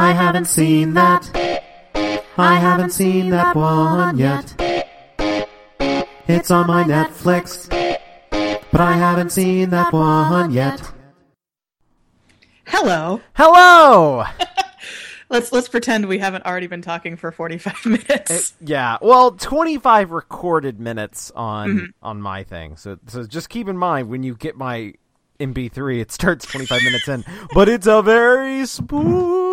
I haven't seen that. I haven't seen that one yet. It's on my Netflix, but I haven't seen that one yet. Hello. Hello. Let's let's pretend we haven't already been talking for 45 minutes. yeah, well, 25 recorded minutes on Mm-hmm. on my thing. So so just keep in mind when you get my MP3, it starts 25 minutes in, but it's a very spooky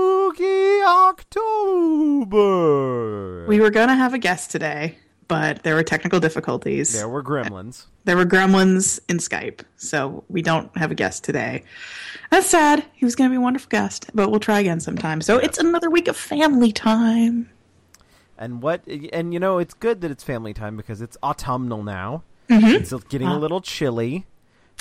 October. we were going to have a guest today, but there were technical difficulties. there were gremlins. There were gremlins in Skype, so we don't have a guest today. That's sad. He was going to be a wonderful guest, but we'll try again sometime. So it's another week of family time. And what and you know, it's good that it's family time because it's autumnal now. Mm-hmm. It's getting a ah. little chilly.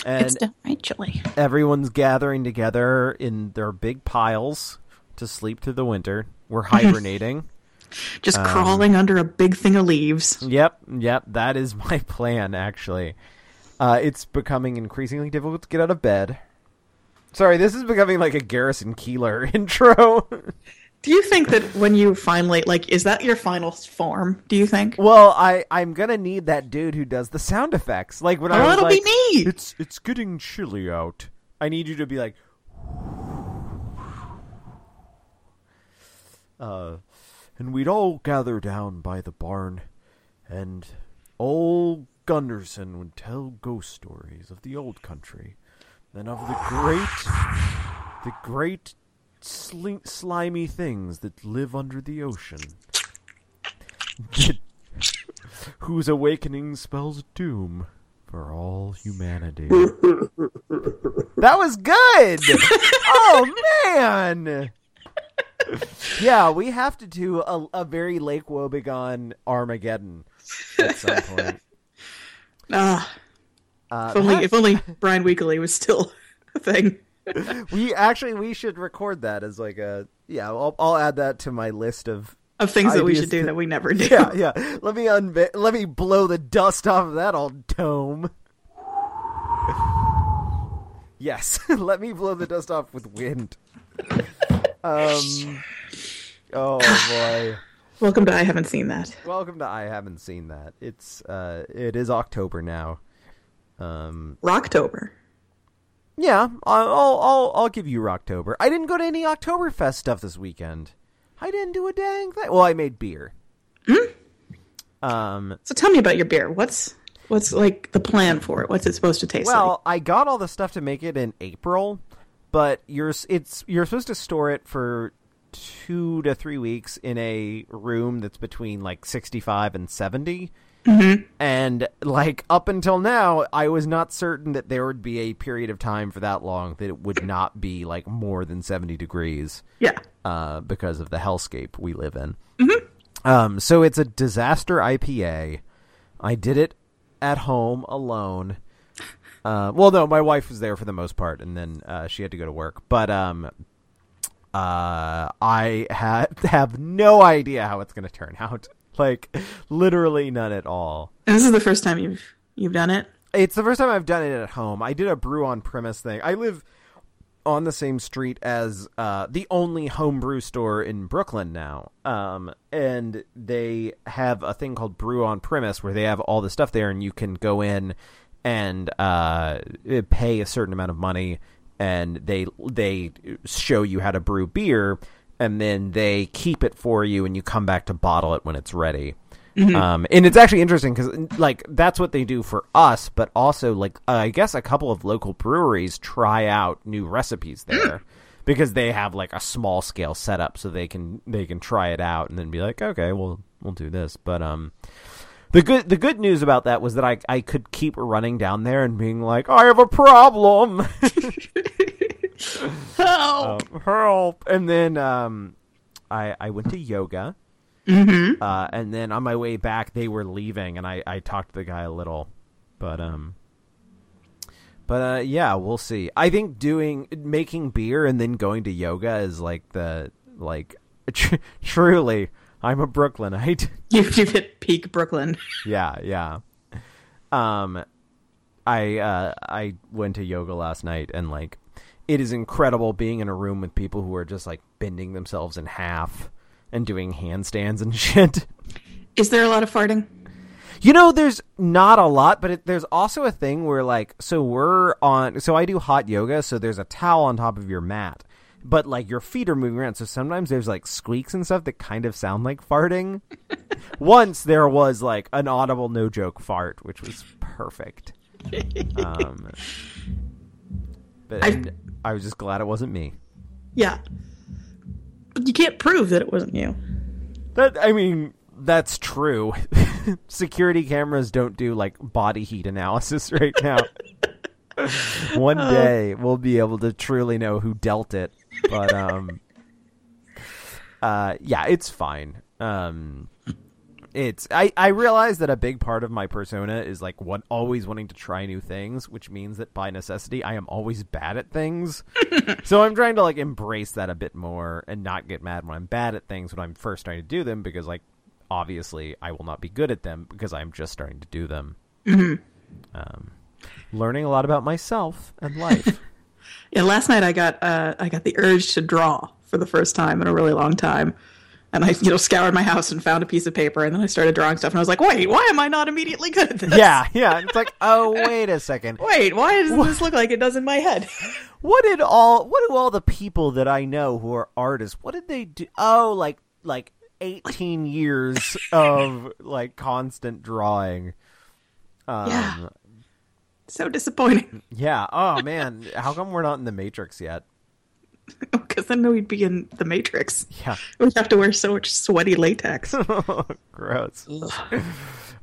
And It's downright chilly. everyone's gathering together in their big piles to sleep through the winter. We're hibernating. Just crawling under a big thing of leaves. yep, yep, that is my plan actually. Uh, it's becoming increasingly difficult to get out of bed. Sorry, this is becoming like a Garrison Keillor intro. Do you think that when you finally like is that your final form, do you think? well, I I'm gonna need that dude who does the sound effects. Like when I Oh, was that'll like, be me. It's it's getting chilly out. I need you to be like, uh, and we'd all gather down by the barn, and old Gunderson would tell ghost stories of the old country, and of the great, the great, sli- slimy things that live under the ocean. whose awakening spells doom for all humanity. that was good. oh man. Yeah, we have to do a, a very Lake Wobegon Armageddon at some point. Ah, Uh, if only if only Brian Weekly was still a thing. we actually we should record that as like a yeah. I'll, I'll add that to my list of Of things that we should do to- that we never do. yeah yeah. Let me unva- let me blow the dust off of that old tome. Yes, let me blow the dust off with wind. Um. Oh boy. Welcome to I haven't seen that. Welcome to I haven't seen that. It's uh it is October now. Um Rocktober. yeah, I'll I'll I'll, give you Rocktober. I didn't go to any Oktoberfest stuff this weekend. I didn't do a dang thing. Well, I made beer. Um So tell me about your beer. What's what's like the plan for it? What's it supposed to taste like? well, I got all the stuff to make it in April, but you're it's you're supposed to store it for 2 to 3 weeks in a room that's between like 65 and 70. And like up until now, I was not certain that there would be a period of time for that long that it would not be like more than seventy degrees. Yeah. uh, because of the hellscape we live in. Um, so it's a disaster IPA. I did it at home alone. Uh, well, no, my wife was there for the most part, and then uh, she had to go to work. But um, uh, I ha- have no idea how it's going to turn out. Like, literally none at all. And this is the first time you've you've done it. It's the first time I've done it at home. I did a brew on premise thing. I live on the same street as uh, the only homebrew store in Brooklyn now. Um, and they have a thing called Brew on Premise where they have all the stuff there, and you can go in and uh, pay a certain amount of money, and they they show you how to brew beer, and then they keep it for you, and you come back to bottle it when it's ready. Um, and it's actually interesting because like that's what they do for us, but also like uh, I guess a couple of local breweries try out new recipes there because they have like a small scale setup, so they can they can try it out and then be like, okay, well we'll do this. But um, the good the good news about that was that I I could keep running down there and being like, I have a problem. Oh, Um, help! And then um i i went to yoga. Mm-hmm. uh and then on my way back they were leaving and i i talked to the guy a little. But um but uh yeah we'll see. I think doing making beer and then going to yoga is like the like tr- truly i'm a brooklynite you've, you've hit peak Brooklyn. yeah yeah um i uh i went to yoga last night and like it is incredible being in a room with people who are just like bending themselves in half and doing handstands and shit. Is there a lot of farting? You know, there's not a lot, but it, there's also a thing where, like, so we're on. So I do hot yoga, so there's a towel on top of your mat, but like your feet are moving around. So sometimes there's like squeaks and stuff that kind of sound like farting. Once there was like an audible, no joke fart, which was perfect. Um, but I- I was just glad it wasn't me. Yeah. But you can't prove that it wasn't you. That I mean, that's true. Security cameras don't do like body heat analysis right now. One day we'll be able to truly know who dealt it, but um, uh, yeah, it's fine. Um, it's I I realize that a big part of my persona is like what always wanting to try new things, which means that by necessity I am always bad at things. so I'm trying to like embrace that a bit more and not get mad when I'm bad at things when I'm first trying to do them because like obviously I will not be good at them because I'm just starting to do them. Um, learning a lot about myself and life. Yeah, last night I got uh, I got the urge to draw for the first time in a really long time. And I, you know, scoured my house and found a piece of paper, and then I started drawing stuff, and I was like, "Wait, why am I not immediately good at this? yeah, yeah. It's like, oh wait a second. Wait, why does this look like it does in my head? What did all what do all the people that I know who are artists, what did they do? Oh, like like 18 years of like constant drawing. Um, Yeah. So disappointing yeah. Oh man, how come we're not in the Matrix yet? because then we'd be in the Matrix. Yeah. We'd have to wear so much sweaty latex. Gross.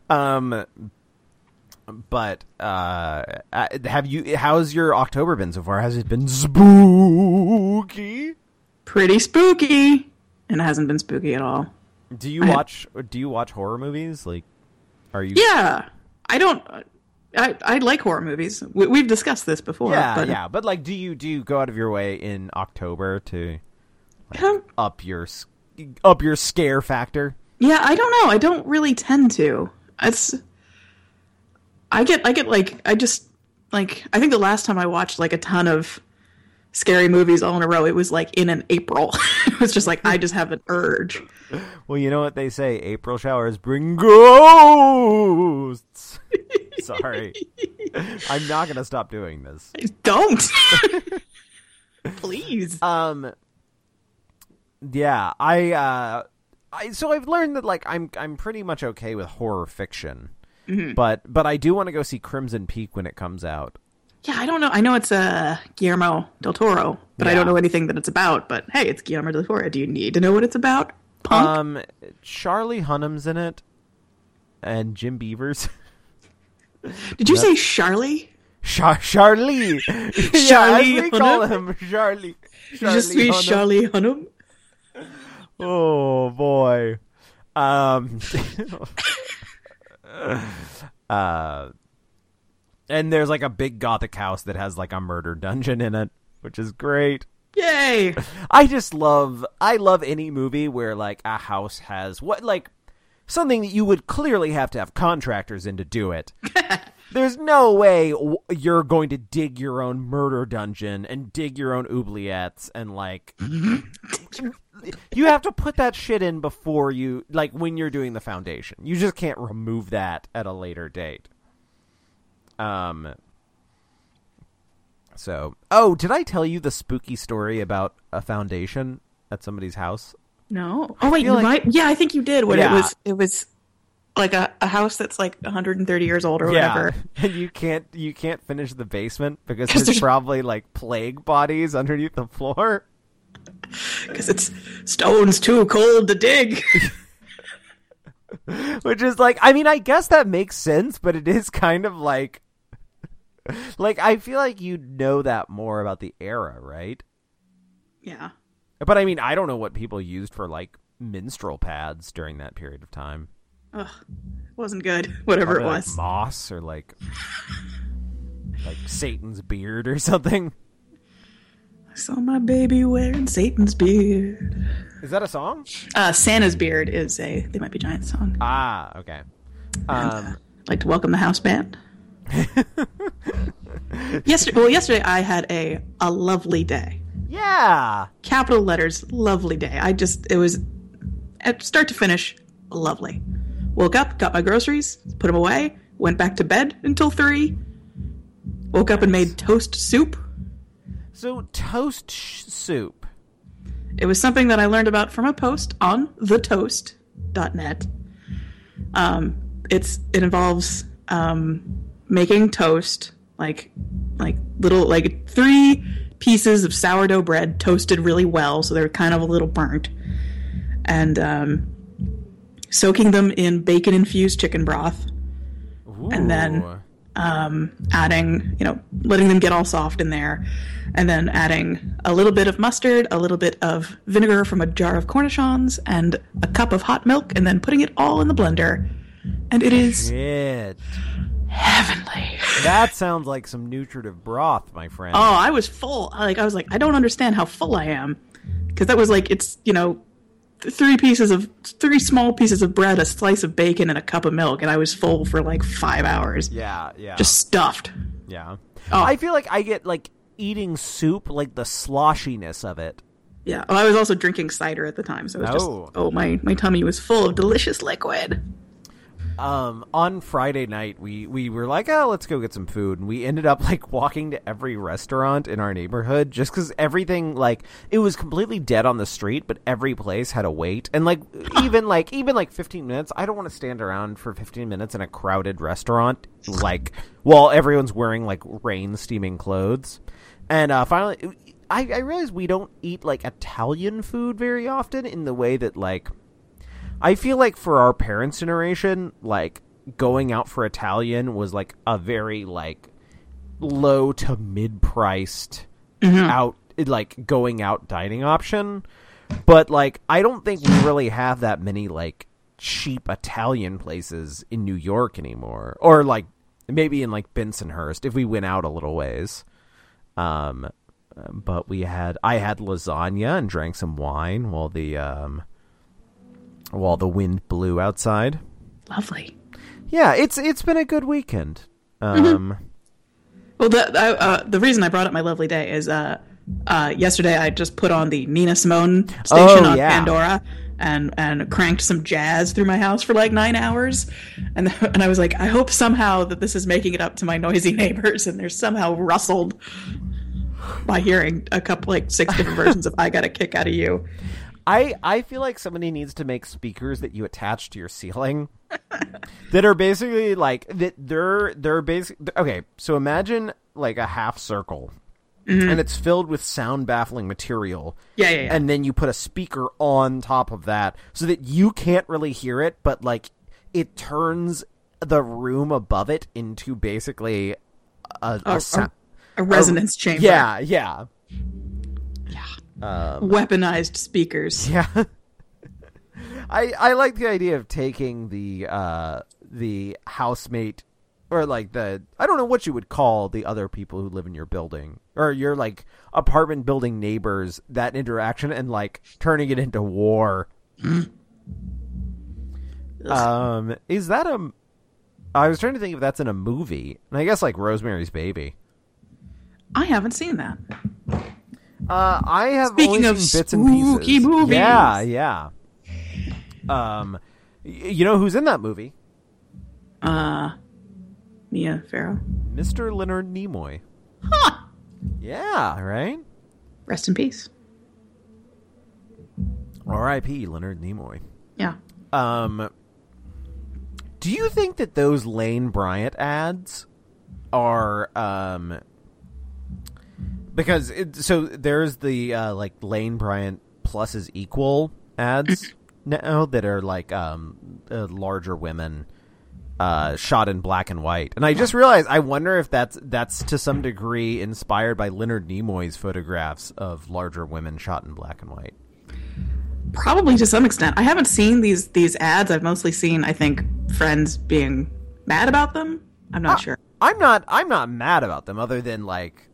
um but uh uh, have you how's your October been so far? Has it been spooky? Pretty spooky, and it hasn't been spooky at all. Do you I- watch do you watch horror movies? Like are you Yeah, I don't. I I like horror movies. We, we've discussed this before. Yeah, but, yeah, but like, do you do you go out of your way in October to Um, up your up your scare factor? Yeah, I don't know. I don't really tend to. It's I get I get like I just like I think the last time I watched like a ton of scary movies all in a row, it was like in an April. it was just like I just have an urge. Well, you know what they say: April showers bring ghosts. Sorry, I'm not gonna stop doing this. Don't. Please. Um, yeah, I uh, I so I've learned that like I'm I'm pretty much okay with horror fiction, but but I do want to go see Crimson Peak when it comes out. Yeah, I don't know. I know it's uh, Guillermo del Toro, but I don't know anything that it's about. But hey, it's Guillermo del Toro. Do you need to know what it's about? Punk. Um, Charlie Hunnam's in it, and Jim Beavers. Did you say Charlie? Char- Charlie, yeah, Charlie we call Hunnam? him Charlie. You just say Charlie Hunnam? Oh boy. Um. uh. And there's like a big gothic house that has like a murder dungeon in it, which is great. Yay! I just love I love any movie where like a house has what like something that you would clearly have to have contractors in to do it. There's no way w- you're going to dig your own murder dungeon and dig your own oubliettes and like you have to put that shit in before you like when you're doing the foundation. You just can't remove that at a later date. Um so, oh, did I tell you the spooky story about a foundation at somebody's house? No. Oh wait, you like- might. Yeah, I think you did. When Yeah. it was, it was like a, a house that's like 130 years old or whatever. and you can't you can't finish the basement because there's there's- probably like plague bodies underneath the floor. Because it's stones too cold to dig. Which is like, I mean, I guess that makes sense, but it is kind of like, like I feel like you know that more about the era, right? yeah. But I mean, I don't know what people used for like minstrel pads during that period of time. Ugh. Wasn't good. Whatever Probably, it like, was. moss or like like Satan's beard or something. I saw my baby wearing Satan's beard. Is that a song? Uh, Santa's beard is a They Might Be Giants song. Ah, okay. Um, I'd like to welcome the house band. yesterday, well, yesterday I had a a lovely day. Yeah. Capital letters, lovely day. I just it was at start to finish, lovely. Woke up, got my groceries, put them away, went back to bed until three. Woke up and made toast soup. So toast sh- soup. It was something that I learned about from a post on thetoast.net. Um, it's it involves um, making toast, like like little like three pieces of sourdough bread toasted really well, so they're kind of a little burnt, and um, soaking them in bacon infused chicken broth, And then- Ooh. Um, adding, you know, letting them get all soft in there, and then adding a little bit of mustard, a little bit of vinegar from a jar of cornichons, and a cup of hot milk, and then putting it all in the blender. And it is Shit. heavenly. That sounds like some nutritive broth, my friend. Oh, I was full. Like I was like, I don't understand how full I am, because that was like it's you know, three pieces of three small pieces of bread, a slice of bacon, and a cup of milk, and I was full for like five hours, Yeah, yeah. just stuffed. yeah. Oh. I feel like I get like eating soup, like the sloshiness of it. Yeah. Oh, I was also drinking cider at the time, so it was Oh. just oh my my tummy was full of delicious liquid. Um on Friday night we we were like, "Oh, let's go get some food." And we ended up like walking to every restaurant in our neighborhood just cuz everything like it was completely dead on the street, but every place had a wait. And like even like even like 15 minutes, I don't want to stand around for 15 minutes in a crowded restaurant like while everyone's wearing like rain steaming clothes. And uh finally I, I realize we don't eat like Italian food very often in the way that like I feel like for our parents' generation, like going out for Italian was like a very like low to mid priced out like going out dining option. But like I don't think we really have that many like cheap Italian places in New York anymore. Or like maybe in like Bensonhurst if we went out a little ways. Um but we had I had lasagna and drank some wine while the um while the wind blew outside. Lovely. Yeah, it's it's been a good weekend. Um, Well, the I, uh, the reason I brought up my lovely day is uh, uh, yesterday I just put on the Nina Simone station Oh, on yeah. Pandora and and cranked some jazz through my house for like nine hours, and and I was like, I hope somehow that this is making it up to my noisy neighbors, and they're somehow rustled by hearing a couple like six different versions of "I Got a Kick Out of You." I I feel like somebody needs to make speakers that you attach to your ceiling that are basically like that. They're they're basic. Okay, so imagine like a half circle. Mm-hmm. And it's filled with sound baffling material. Yeah, yeah, yeah. And then you put a speaker on top of that so that you can't really hear it, but like it turns the room above it into basically a, a, A- sou- a resonance chamber. Yeah, yeah, yeah. Weaponized speakers. Yeah. I I like the idea of taking the uh the housemate or like the I don't know what you would call the other people who live in your building or your like apartment building neighbors that interaction and like turning it into war. um is that a I was trying to think if that's in a movie. And I guess like Rosemary's Baby. I haven't seen that. Uh, I have Speaking only of seen bits and spooky pieces. movies. Yeah, yeah. Um, y- you know who's in that movie? Uh, Mia Farrow. Mr. Leonard Nimoy. Huh. Yeah, right. Rest in peace. R.I.P. Leonard Nimoy. Yeah. Um, do you think that those Lane Bryant ads are um because it, so there's the uh, like Lane Bryant plus is equal ads now that are like um uh, larger women uh shot in black and white and i just realized i wonder if that's that's to some degree inspired by leonard nimoy's photographs of larger women shot in black and white Probably to some extent. I haven't seen these these ads. I've mostly seen, I think, friends being mad about them. I'm not sure. I'm not. I'm not mad about them. Other than like,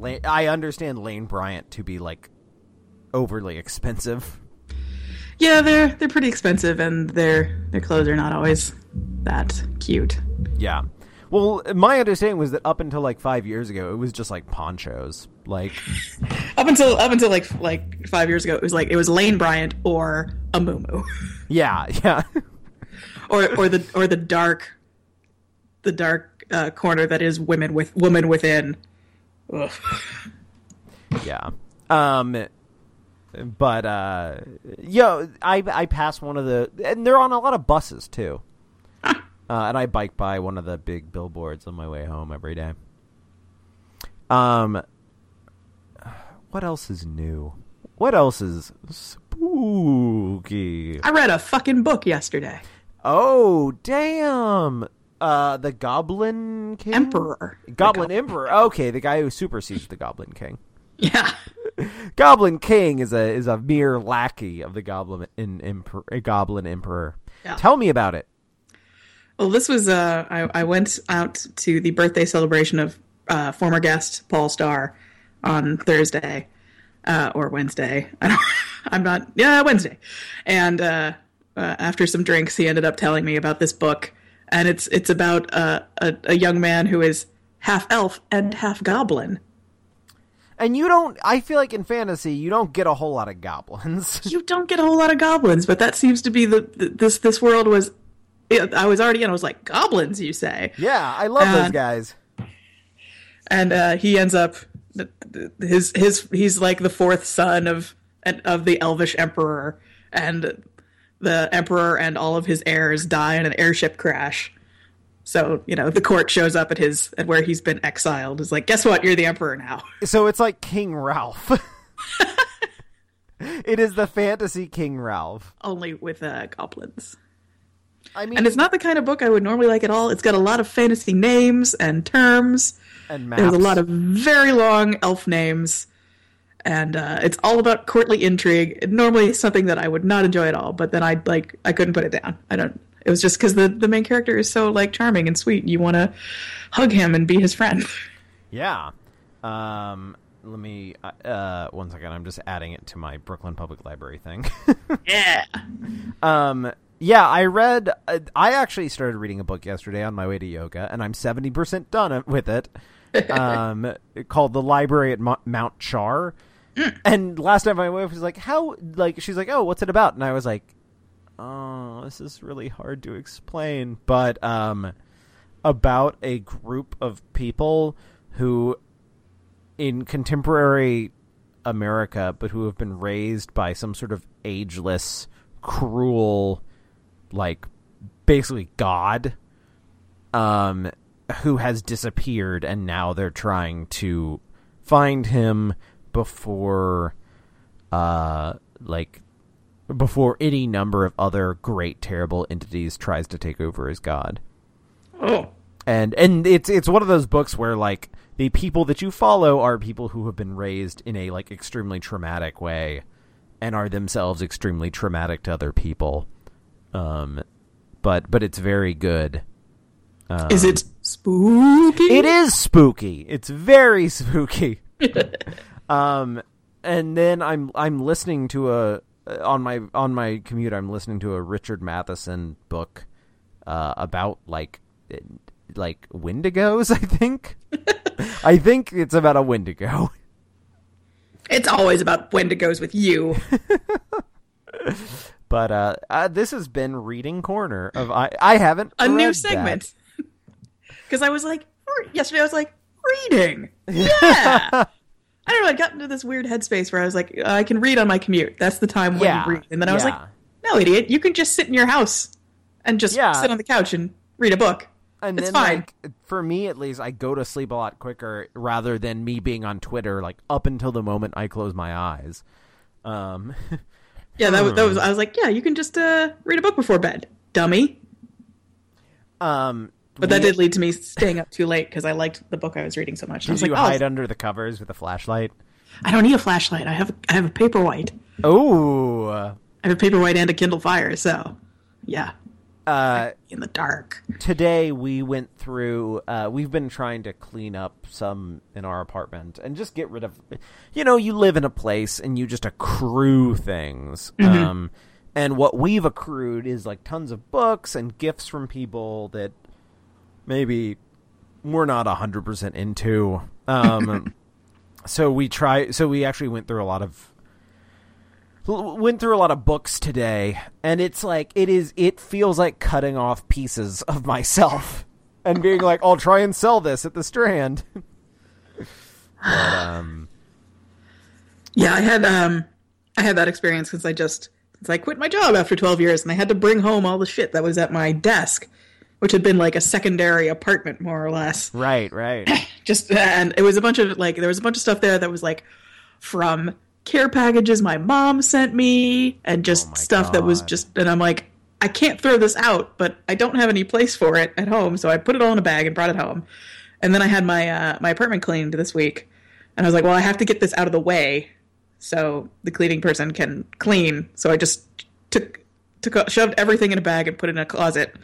Lane, I understand Lane Bryant to be like overly expensive. Yeah, they're they're pretty expensive, and their their clothes are not always that cute. Yeah. Well, my understanding was that up until like five years ago, it was just like ponchos. Like, Up until up until like like five years ago, it was like it was Lane Bryant or a Mumu, yeah, yeah, or or the or the dark, the dark uh, corner that is women with woman within. Ugh. yeah. Um, but uh, yo, I I passed one of the, and they're on a lot of buses too. Uh, and I bike by one of the big billboards on my way home every day. Um, what else is new? What else is spooky? I read a fucking book yesterday. Oh, damn! Uh, the Goblin King, Emperor. Goblin Emperor. Okay, the guy who supersedes the Goblin King. Yeah. Goblin King is a is a mere lackey of the Goblin in, Emperor, Goblin Emperor. Yeah. Tell me about it. Well, this was uh, I, I went out to the birthday celebration of uh, former guest Paul Starr on Thursday uh, or Wednesday. I I'm not. Yeah, Wednesday. And uh, uh, after some drinks, he ended up telling me about this book, and it's it's about uh, a a young man who is half elf and half goblin. And you don't. I feel like in fantasy, you don't get a whole lot of goblins. You don't get a whole lot of goblins, but that seems to be the, the this this world was. I was already in. I was like goblins. You say? yeah, I love those Uh, guys. and uh, he ends up his his he's like the fourth son of of the elvish emperor and the emperor and all of his heirs die in an airship crash. So you know the court shows up at his at where he's been exiled. Is like guess what? You're the emperor now. So it's like King Ralph. it is the fantasy King Ralph. only with uh, goblins. I mean, and it's not the kind of book i would normally like at all. It's got a lot of fantasy names and terms. And maps. There's a lot of very long elf names, and uh, it's all about courtly intrigue. Normally, something that I would not enjoy at all, but then I like I couldn't put it down. I don't. It was just because the the main character is so like charming and sweet. You want to hug him and be his friend. Yeah. Um. Let me. Uh. One second. I'm just adding it to my Brooklyn Public Library thing. yeah. Um, yeah, I read. Uh, I actually started reading a book yesterday on my way to yoga, and I'm seventy percent done with it. Um, called "The Library at Mo- Mount Char." And last time my wife was like, "How?" Like she's like, "Oh, what's it about?" And I was like, "Oh, this is really hard to explain." But um, about a group of people who, in contemporary America, but who have been raised by some sort of ageless, cruel, like basically God, um, who has disappeared, and now they're trying to find him before, uh, like before any number of other great terrible entities tries to take over as God. Oh. and and it's it's one of those books where like the people that you follow are people who have been raised in a like extremely traumatic way and are themselves extremely traumatic to other people. Um but but it's very good. Um, Is it spooky? it is spooky. It's very spooky um and then i'm i'm listening to a on my on my commute i'm listening to a richard matheson book uh about like like wendigos i think i think it's about a wendigo It's always about Wendigos with you. but uh, uh this has been reading corner of i i haven't A new segment. Because I was like, yesterday I was like, reading. Yeah. I don't know. I got into this weird headspace where I was like, I can read on my commute. That's the time when Yeah, you read. And then I was like, no, idiot. You can just sit in your house and just Yeah. sit on the couch and read a book. and it's then fine. like for me at least i go to sleep a lot quicker rather than me being on twitter like up until the moment i close my eyes um yeah, that was, that was. I was like, yeah, you can just uh, read a book before bed, dummy. um But that did lead to me staying up too late because I liked the book I was reading so much. I was did you like, oh, hide under the covers with a flashlight I don't need a flashlight. I have I have a paperwhite. oh I have a paperwhite and a Kindle Fire. So, yeah, uh in the dark. today we went through uh we've been trying to clean up some in our apartment and just get rid of you know you live in a place and you just accrue things um and what we've accrued is like tons of books and gifts from people that maybe we're not hundred percent into. Um, so we try. So we actually went through a lot of went through a lot of books today, and it's like it is. It feels like cutting off pieces of myself and being like, "I'll try and sell this at the Strand." but um, Yeah, I had um I had that experience because I just since I quit my job after 12 years and I had to bring home all the shit that was at my desk, which had been like a secondary apartment more or less. right, right. Just and it was a bunch of like there was a bunch of stuff there that was like from care packages my mom sent me and just Oh stuff that was just and I'm like I can't throw this out, but I don't have any place for it at home, so I put it all in a bag and brought it home. And then I had my uh, my apartment cleaned this week, and I was like, well, I have to get this out of the way so the cleaning person can clean. So I just took took shoved everything in a bag and put it in a closet,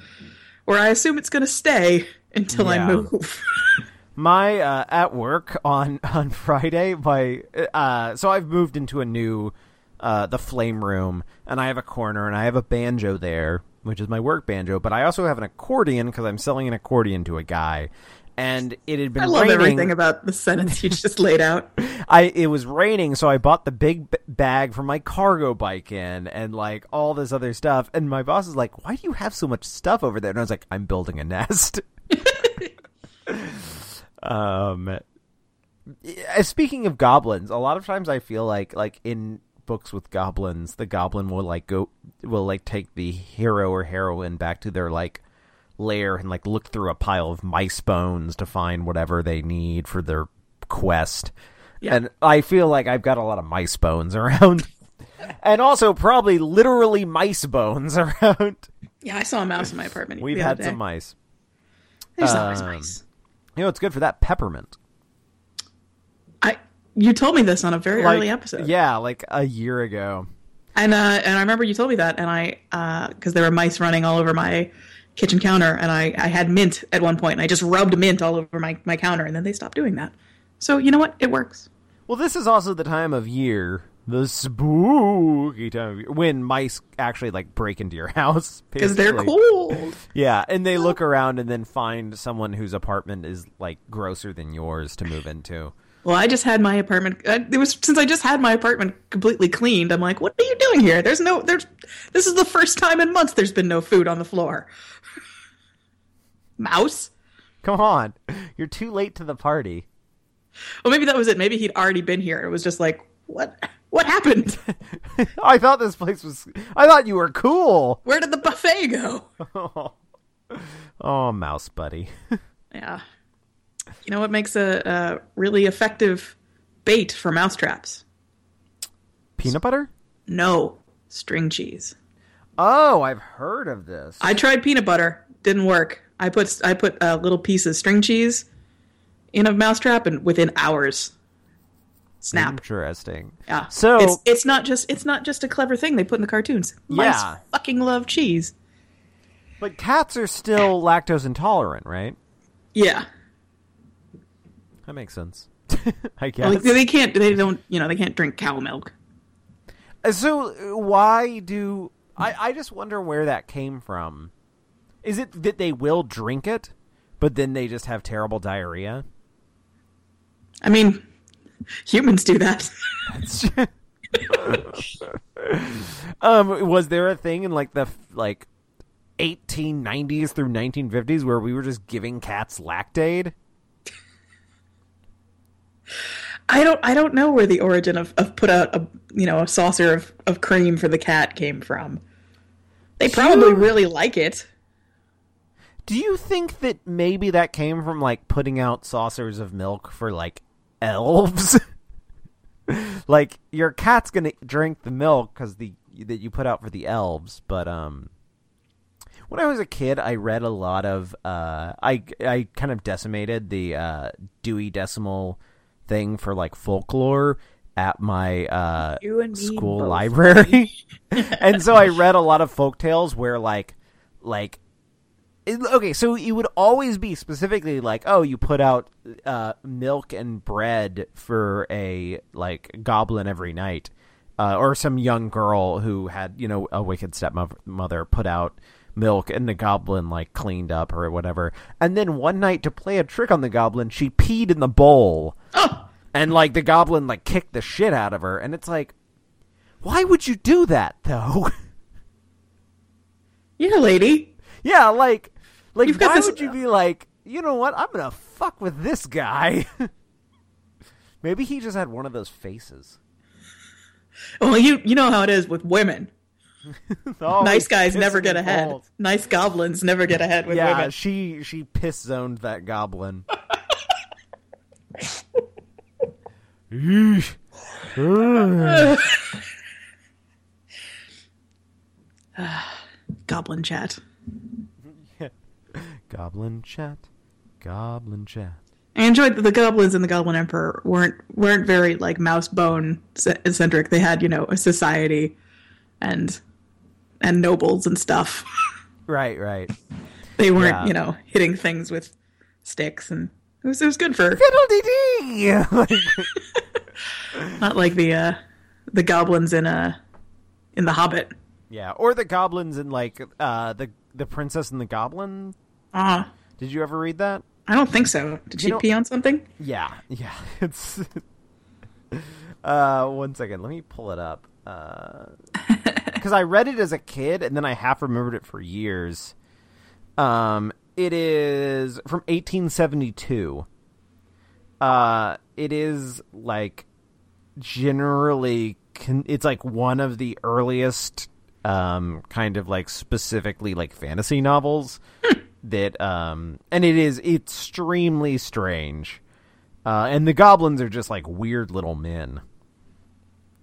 where I assume it's going to stay until I move. my uh, at work on on Friday my uh so I've moved into a new uh the flame room and I have a corner and I have a banjo there which is my work banjo but I also have an accordion because I'm selling an accordion to a guy and it had been I love raining. everything about the sentence you just laid out. I it was raining, so I bought the big b- bag for my cargo bike in, and like all this other stuff. And my boss is like, "Why do you have so much stuff over there?" And I was like, "I'm building a nest." um, eh, speaking of goblins, a lot of times I feel like like in books with goblins, the goblin will like go will like take the hero or heroine back to their like lair and like look through a pile of mice bones to find whatever they need for their quest. Yeah. And I feel like I've got a lot of mice bones around. and also probably literally mice bones around. Yeah, I saw a mouse in my apartment. We've had some mice. There's always um, mice. You know, it's good for that peppermint. I you told me this on a very Like, early episode. Yeah, like a year ago. And uh, and I remember you told me that, and I because there were mice running all over my kitchen counter, and I, I had mint at one point, and I just rubbed mint all over my, my counter, and then they stopped doing that. So you know what? It works. Well, this is also the time of year, the spooky time of year, when mice actually like break into your house Because they're cool. Yeah, and they look around and then find someone whose apartment is like grosser than yours to move into. Well, I just had my apartment. It was since I just had my apartment completely cleaned. I'm like, what are you doing here? There's no. There's. This is the first time in months there's been no food on the floor. Mouse. Come on, you're too late to the party. Well, maybe that was it. Maybe he'd already been here. It was just like, what? What happened? I thought this place was. I thought you were cool. Where did the buffet go? Oh, mouse buddy. Yeah. You know what makes a, a really effective bait for mouse traps? Peanut butter? No, string cheese. Oh, I've heard of this. I tried peanut butter, didn't work. I put I put a little piece of string cheese in a mouse trap, and within hours, snap. Interesting. Yeah. So- it's it's not just it's not just a clever thing they put in the cartoons. Mice Yeah. fucking love cheese. But cats are still lactose intolerant, right? Yeah. That makes sense. I guess. Like, they can't they don't you know they can't drink cow milk. So uh, why do I? I just wonder where that came from. Is it that they will drink it, but then they just have terrible diarrhea? I mean, humans do that. um, was there a thing in like the like 1890s through 1950s where we were just giving cats lactate? I don't I don't know where the origin of, of put out a you know a saucer of, of cream for the cat came from. They probably really like it. Do you think that maybe that came from like putting out saucers of milk for like elves? like your cat's gonna drink the milk because the that you put out for the elves, but um, when I was a kid, I read a lot of uh, I I kind of decimated the uh, Dewey Decimal thing for like folklore at my uh, school both. library, and so I read a lot of folk tales where like like it- okay, so it would always be specifically like, oh, you put out uh, milk and bread for a like goblin every night, uh, or some young girl who had you know a wicked stepmother put out milk and the goblin like cleaned up or whatever. And then one night to play a trick on the goblin, she peed in the bowl. Oh, And like the goblin like kicked the shit out of her and it's like why would you do that though? yeah, lady. yeah, like like You've why this- would you be like, you know what? I'm going to fuck with this guy. Maybe he just had one of those faces. Well, you you know how it is with women. Oh, nice guys never get ahead. balls. Nice goblins never get ahead with Yeah, women. she she piss zoned that goblin. Goblin chat. goblin chat, goblin chat. I enjoyed that the goblins and the Goblin Emperor weren't weren't very like mouse bone ce- centric. They had you know a society, and and nobles and stuff. Right, right. they weren't Yeah. you know hitting things with sticks, and it was it was good for Fiddle-dee-dee! Not like the uh the goblins in uh in the Hobbit. yeah, or the goblins in like uh the the princess and the goblin. Ah, Did you ever read that? I don't think so. Did she know- pee on something? Yeah, yeah. It's uh one second, let me pull it up. Uh cuz I read it as a kid and then I half remembered it for years. Um it is from 1872. Uh it is like generally con- it's like one of the earliest um kind of like specifically like fantasy novels that um and it is extremely strange. Uh, and the goblins are just like weird little men.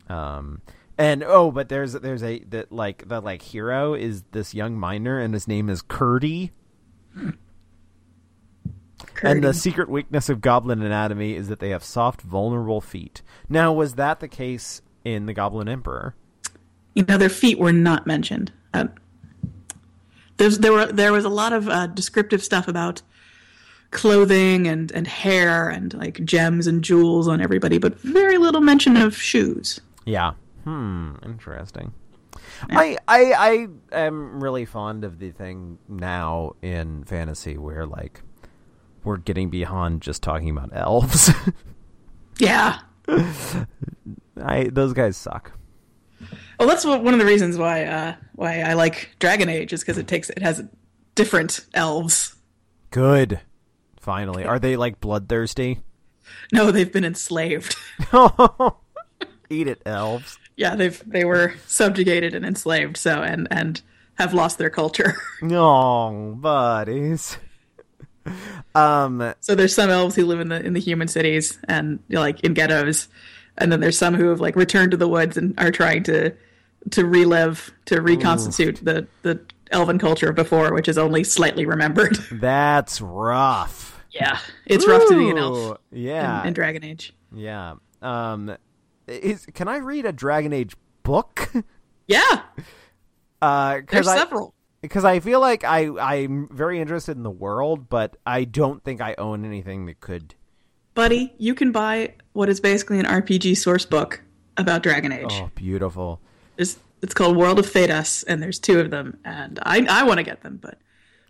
Um, and oh, but there's there's a that like the like hero is this young miner, and his name is Curdie. And the secret weakness of goblin anatomy is that they have soft, vulnerable feet. Now, was that the case in the Goblin Emperor? you know their feet were not mentioned. Uh, there's there were there was a lot of uh, descriptive stuff about clothing and and hair and like gems and jewels on everybody, but very little mention of shoes. Yeah. Hmm. Interesting. I, I I am really fond of the thing now in fantasy where like we're getting beyond just talking about elves. Yeah. I those guys suck. Well, that's one of the reasons why uh, why I like Dragon Age is because it takes it has different elves. Good. Finally, are they like bloodthirsty? No, they've been enslaved. Eat it, elves. Yeah, they've they were subjugated and enslaved. So and and have lost their culture. No, buddies. um. So there's some elves who live in the in the human cities and you know, like in ghettos, and then there's some who have like returned to the woods and are trying to to relive to reconstitute the the elven culture of before, which is only slightly remembered. That's rough. yeah, it's rough to be an elf Yeah. in, in Dragon Age. Yeah. Um. Is can I read a Dragon Age book? Yeah, Uh, there's I several. because I feel like I I'm very interested in the world, but I don't think I own anything that could. Buddy, you can buy what is basically an RPG source book about Dragon Age. Oh, beautiful. There's, it's called World of Thedas, and there's two of them, and I I want to get them, but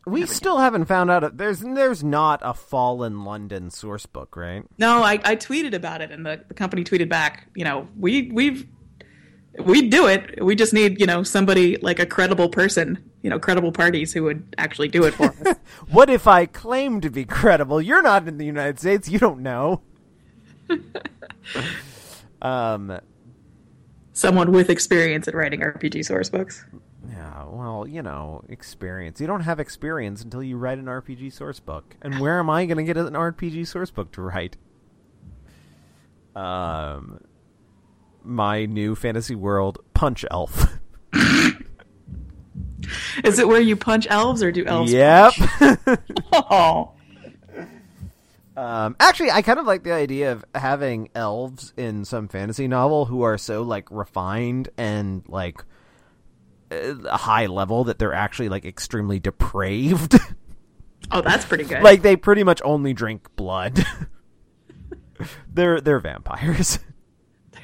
We still haven't found out. If, there's there's not a Fallen London source book, right? no, I, I tweeted about it, and the, the company tweeted back, you know, we we've we do it. We just need you know somebody like a credible person, you know, credible parties who would actually do it for us. What if I claim to be credible? You're not in the United States. You don't know. um. Someone with experience at writing RPG source books. Yeah, well, you know, experience. You don't have experience until you write an RPG source book. And where am I going to get an RPG source book to write? Um, my new fantasy world, Punch Elf. Is it where you punch elves or do elves? yep. Oh, um, actually, I kind of like the idea of having elves in some fantasy novel who are so like refined and like a high level that they're actually like extremely depraved. oh, that's pretty good. like they pretty much only drink blood. they're they're vampires.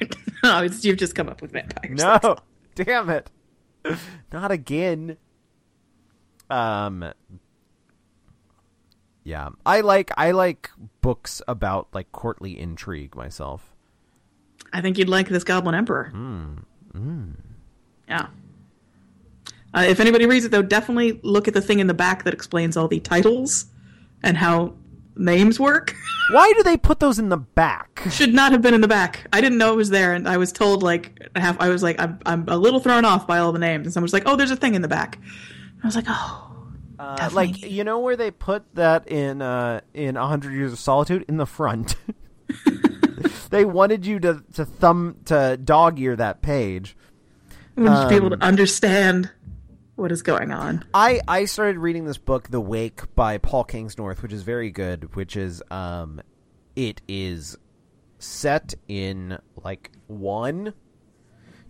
it's, you've just come up with vampires. no, damn it, not again. Um, yeah, I like I like books about like courtly intrigue myself. I think you'd like this Goblin Emperor. Hmm. Yeah. Uh, if anybody reads it, though, definitely look at the thing in the back that explains all the titles and how names work. Why do they put those in the back? Should not have been in the back. I didn't know it was there, and I was told like half. I was like, I'm, I'm a little thrown off by all the names, and someone was like, Oh, there's a thing in the back. I was like, Oh, Uh, like you know where they put that in uh in A Hundred Years of Solitude in the front. they wanted you to to thumb to dog ear that page. I want you to be able Um, to understand what is going on. I I started reading this book, The Wake by Paul Kingsnorth, which is very good. Which is um, it is set in like one.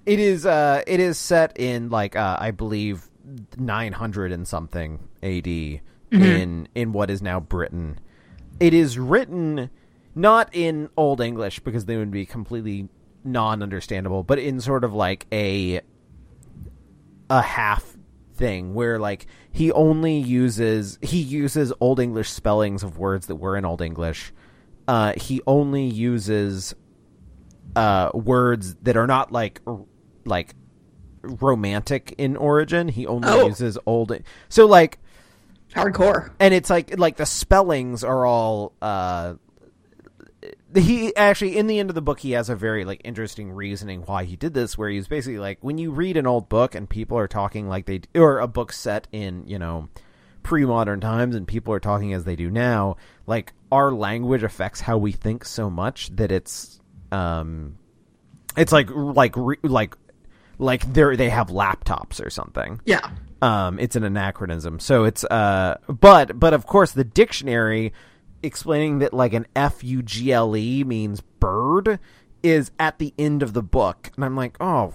It is uh, it is set in like uh, I believe nine hundred and something A.D. in in what is now Britain. It is written not in Old English because they would be completely non-understandable, but in sort of like a a half thing where like he only uses he uses old english spellings of words that were in old english uh he only uses uh words that are not like r- like romantic in origin he only Oh. uses old so like Hardcore. and it's like like the spellings are all uh he actually in the end of the book he has a very like interesting reasoning why he did this where he's basically like when you read an old book and people are talking like they or a book set in you know pre-modern times and people are talking as they do now like our language affects how we think so much that it's um it's like like re- like like they they have laptops or something Yeah. um, it's an anachronism. So it's uh, but but of course the dictionary explaining that like an F U G L E means bird is at the end of the book, and I'm like, oh,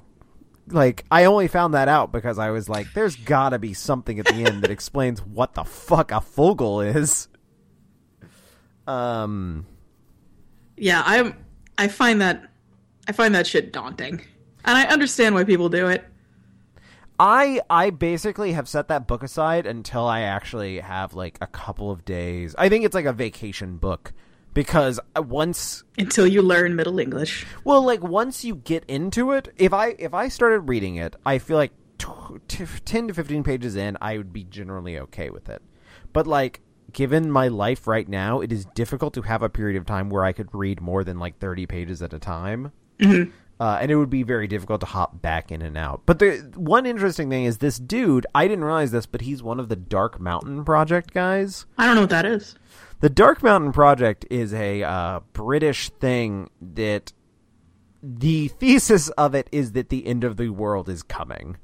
like I only found that out because I was like, there's got to be something at the end that explains what the fuck a fogel is. Um, Yeah, I'm I find that I find that shit daunting. And I understand why people do it. I I basically have set that book aside until I actually have like a couple of days. I think it's like a vacation book because uh, once Until you learn Middle English. well like once you get into it, if I if I started reading it, I feel like t- t- 10 to 15 pages in, I would be generally okay with it. But like given my life right now, it is difficult to have a period of time where I could read more than like 30 pages at a time. Mm-hmm. Uh, and it would be very difficult to hop back in and out. But the one interesting thing is this dude. I didn't realize this, but he's one of the Dark Mountain Project guys. I don't know what that is. The Dark Mountain Project is a uh, British thing that the thesis of it is that the end of the world is coming,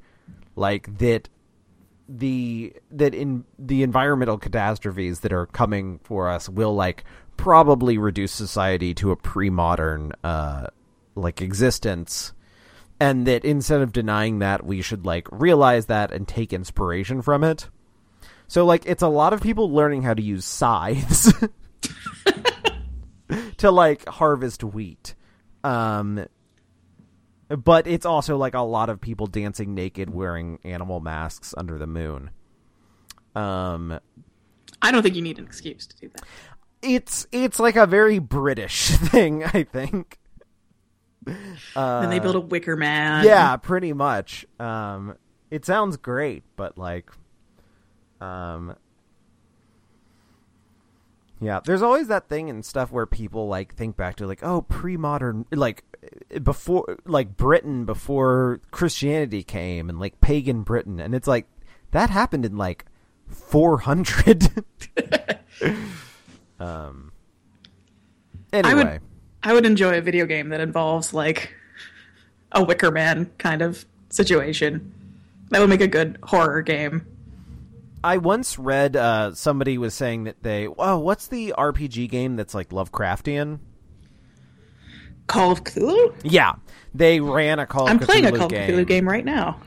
like that the that in the environmental catastrophes that are coming for us will like probably reduce society to a pre-modern uh like existence and that instead of denying that we should like realize that and take inspiration from it so like it's a lot of people learning how to use scythes to like harvest wheat. Um but it's also like a lot of people dancing naked wearing animal masks under the moon. Um I don't think you need an excuse to do that. it's it's like a very British thing, I think. then they build a wicker man. Yeah, pretty much. Um, it sounds great, but like, um, yeah, there's always that thing and stuff where people like think back to like, oh, pre-modern, like before, like Britain before Christianity came, and like pagan Britain, and it's like that happened in like 400. um. Anyway. I would enjoy a video game that involves like a wicker man kind of situation. That would make a good horror game. I once read uh, somebody was saying that they oh what's the RPG game that's like Lovecraftian? Call of Cthulhu? Yeah, they ran a Call of Cthulhu. I'm playing a Call game. of Cthulhu game right now.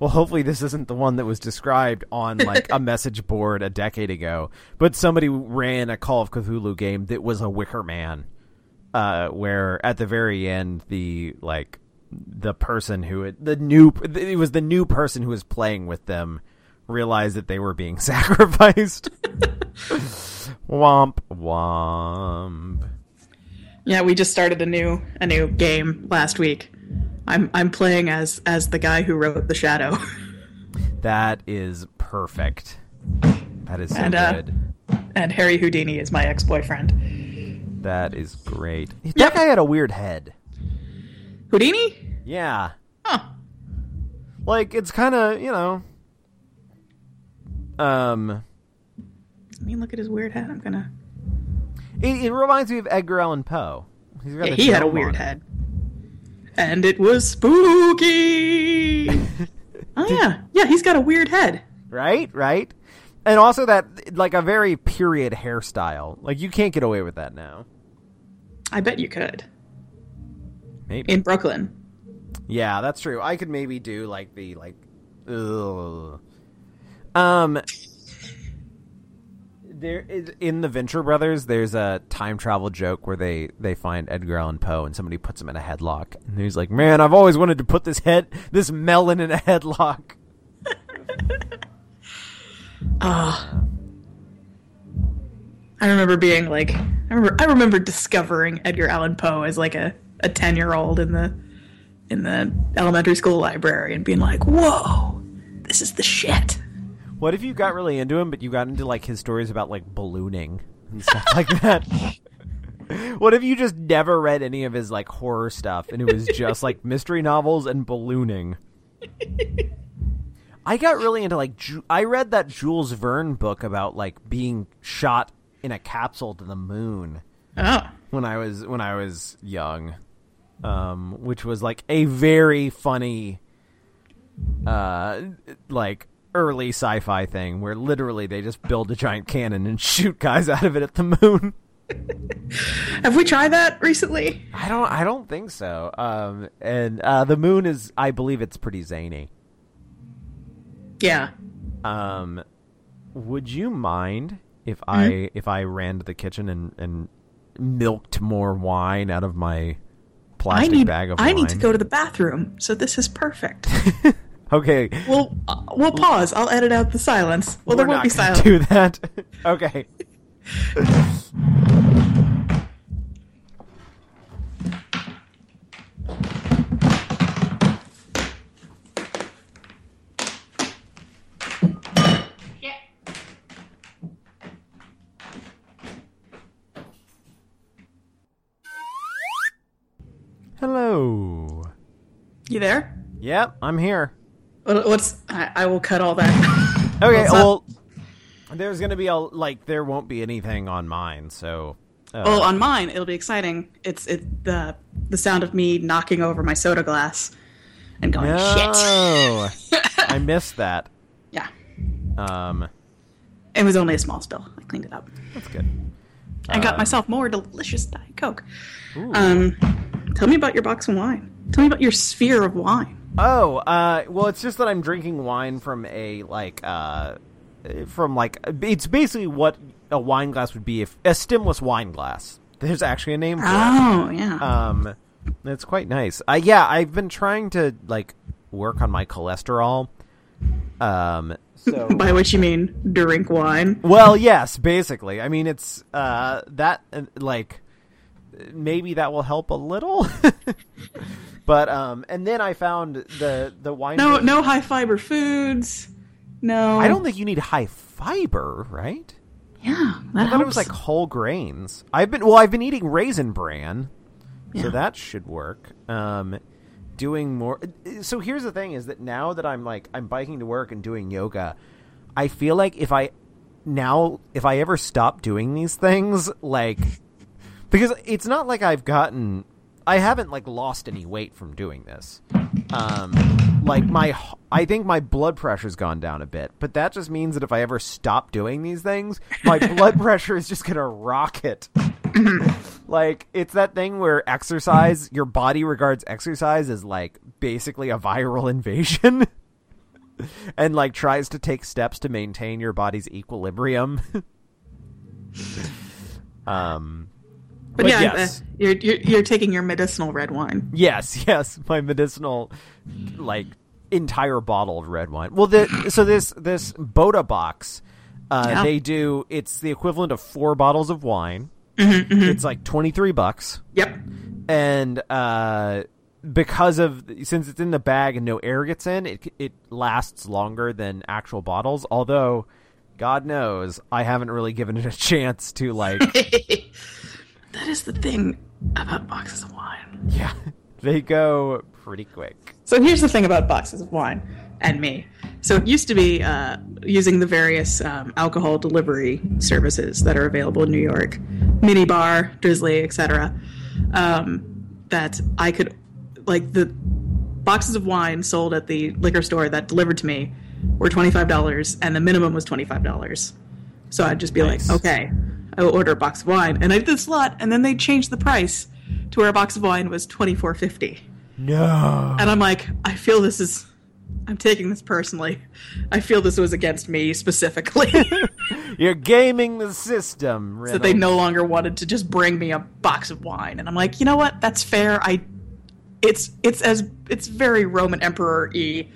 Well, hopefully this isn't the one that was described on like a message board a decade ago. But somebody ran a Call of Cthulhu game that was a Wicker Man, uh, where at the very end the like the person who had, the new it was the new person who was playing with them realized that they were being sacrificed. womp womp. Yeah, we just started a new a new game last week. I'm I'm playing as as the guy who wrote The Shadow. That is perfect. That is so And, uh, good. and Harry Houdini is my ex-boyfriend. That is great. That Yep. guy had a weird head. Houdini? Yeah. Huh. Like it's kind of, you know, um I mean, look at his weird head. I'm gonna. it, it reminds me of Edgar Allan Poe. He's got Yeah, he had a weird on head. And it was spooky. oh yeah, yeah. He's got a weird head. right? Right? And also that like a very period hairstyle. Like you can't get away with that now. I bet you could Maybe. in Brooklyn. yeah, that's true. I could maybe do like the like ugh. Um there is in the Venture Brothers there's a time travel joke where they they find Edgar Allan Poe and somebody puts him in a headlock and he's like, "Man, I've always wanted to put this head this melon in a headlock." Ah. I remember being like, I remember, I remember discovering Edgar Allan Poe as like a a ten year old in the in the elementary school library and being like, whoa, this is the shit. What if you got really into him, but you got into like his stories about like ballooning and stuff like that? what if you just never read any of his like horror stuff and it was just like mystery novels and ballooning? I got really into like Ju- I read that Jules Verne book about like being shot in a capsule to the moon Oh, when I was when I was young, um, which was like a very funny, uh, like early sci-fi thing where literally they just build a giant cannon and shoot guys out of it at the moon. have we tried that recently? I don't I don't think so. Um, and uh, the moon is I believe it's pretty zany. Yeah. Um, would you mind if I if I ran to the kitchen and and milked more wine out of my plastic need bag of I wine? I need to go to the bathroom, so this is perfect. Okay. we'll uh, we'll pause. I'll edit out the silence. Well, there we're won't be silence. do that. okay. Hello. You there? Yep, I'm here. What's I, I will cut all that. Okay, What's up? well, there's gonna be a like there won't be anything on mine, so. Uh, well, on mine it'll be exciting. It's it the the sound of me knocking over my soda glass and going shit. no, I missed that. Yeah, Um, it was only a small spill. I cleaned it up. that's good. I Uh, got myself more delicious Diet Coke. Um, tell me about your box of wine. Tell me about your sphere of wine. Oh, uh, well, it's just that I'm drinking wine from a like, uh, from like, it's basically what a wine glass would be if a stemless wine glass. There's actually a name for it. Oh yeah. Um, it's quite nice. Uh, yeah, I've been trying to like work on my cholesterol. Um, so By which you mean drink wine. well, yes, basically. I mean, it's uh that uh, like maybe that will help a little. but um, and then I found the the wine. No, no high fiber foods. No, I don't think you need high fiber, right? Yeah, that I thought it was like whole grains. I've been well, I've been eating raisin bran, Yeah. so that should work. Um, doing more. So here's the thing: is that now that I'm like I'm biking to work and doing yoga, I feel like if I now if I ever stop doing these things, like because it's not like I've gotten I haven't like lost any weight from doing this. Um like my I think my blood pressure's gone down a bit, but that just means that if I ever stop doing these things, my blood pressure is just going to rocket. like it's that thing where exercise, your body regards exercise as like basically a viral invasion. and like tries to take steps to maintain your body's equilibrium. um But, but yeah, yes. uh, you're, you're you're taking your medicinal red wine. Yes, yes, my medicinal, like entire bottle of red wine. Well, the, so this this Bota Box, uh, Yeah. they do. It's the equivalent of four bottles of wine. It's like twenty three bucks, Yep. and uh, because of since it's in the bag and no air gets in, it it lasts longer than actual bottles. Although, God knows, I haven't really given it a chance to like. That is the thing about boxes of wine. yeah, they go pretty quick. So here's the thing about boxes of wine and me. So it used to be uh, using the various um, alcohol delivery services that are available in New York, minibar, Drizly, etc. Um, that I could, like the boxes of wine sold at the liquor store that delivered to me were twenty five dollars, and the minimum was twenty five dollars. So I'd just be Nice. like, okay, I will order a box of wine, and I did this a lot, and then they changed the price to where a box of wine was twenty four fifty. No. And I'm like, I feel this is. I'm taking this personally. I feel this was against me specifically. You're gaming the system. so they no longer wanted to just bring me a box of wine. And I'm like, you know what? That's fair. I. It's it's as it's very Roman Emperor e.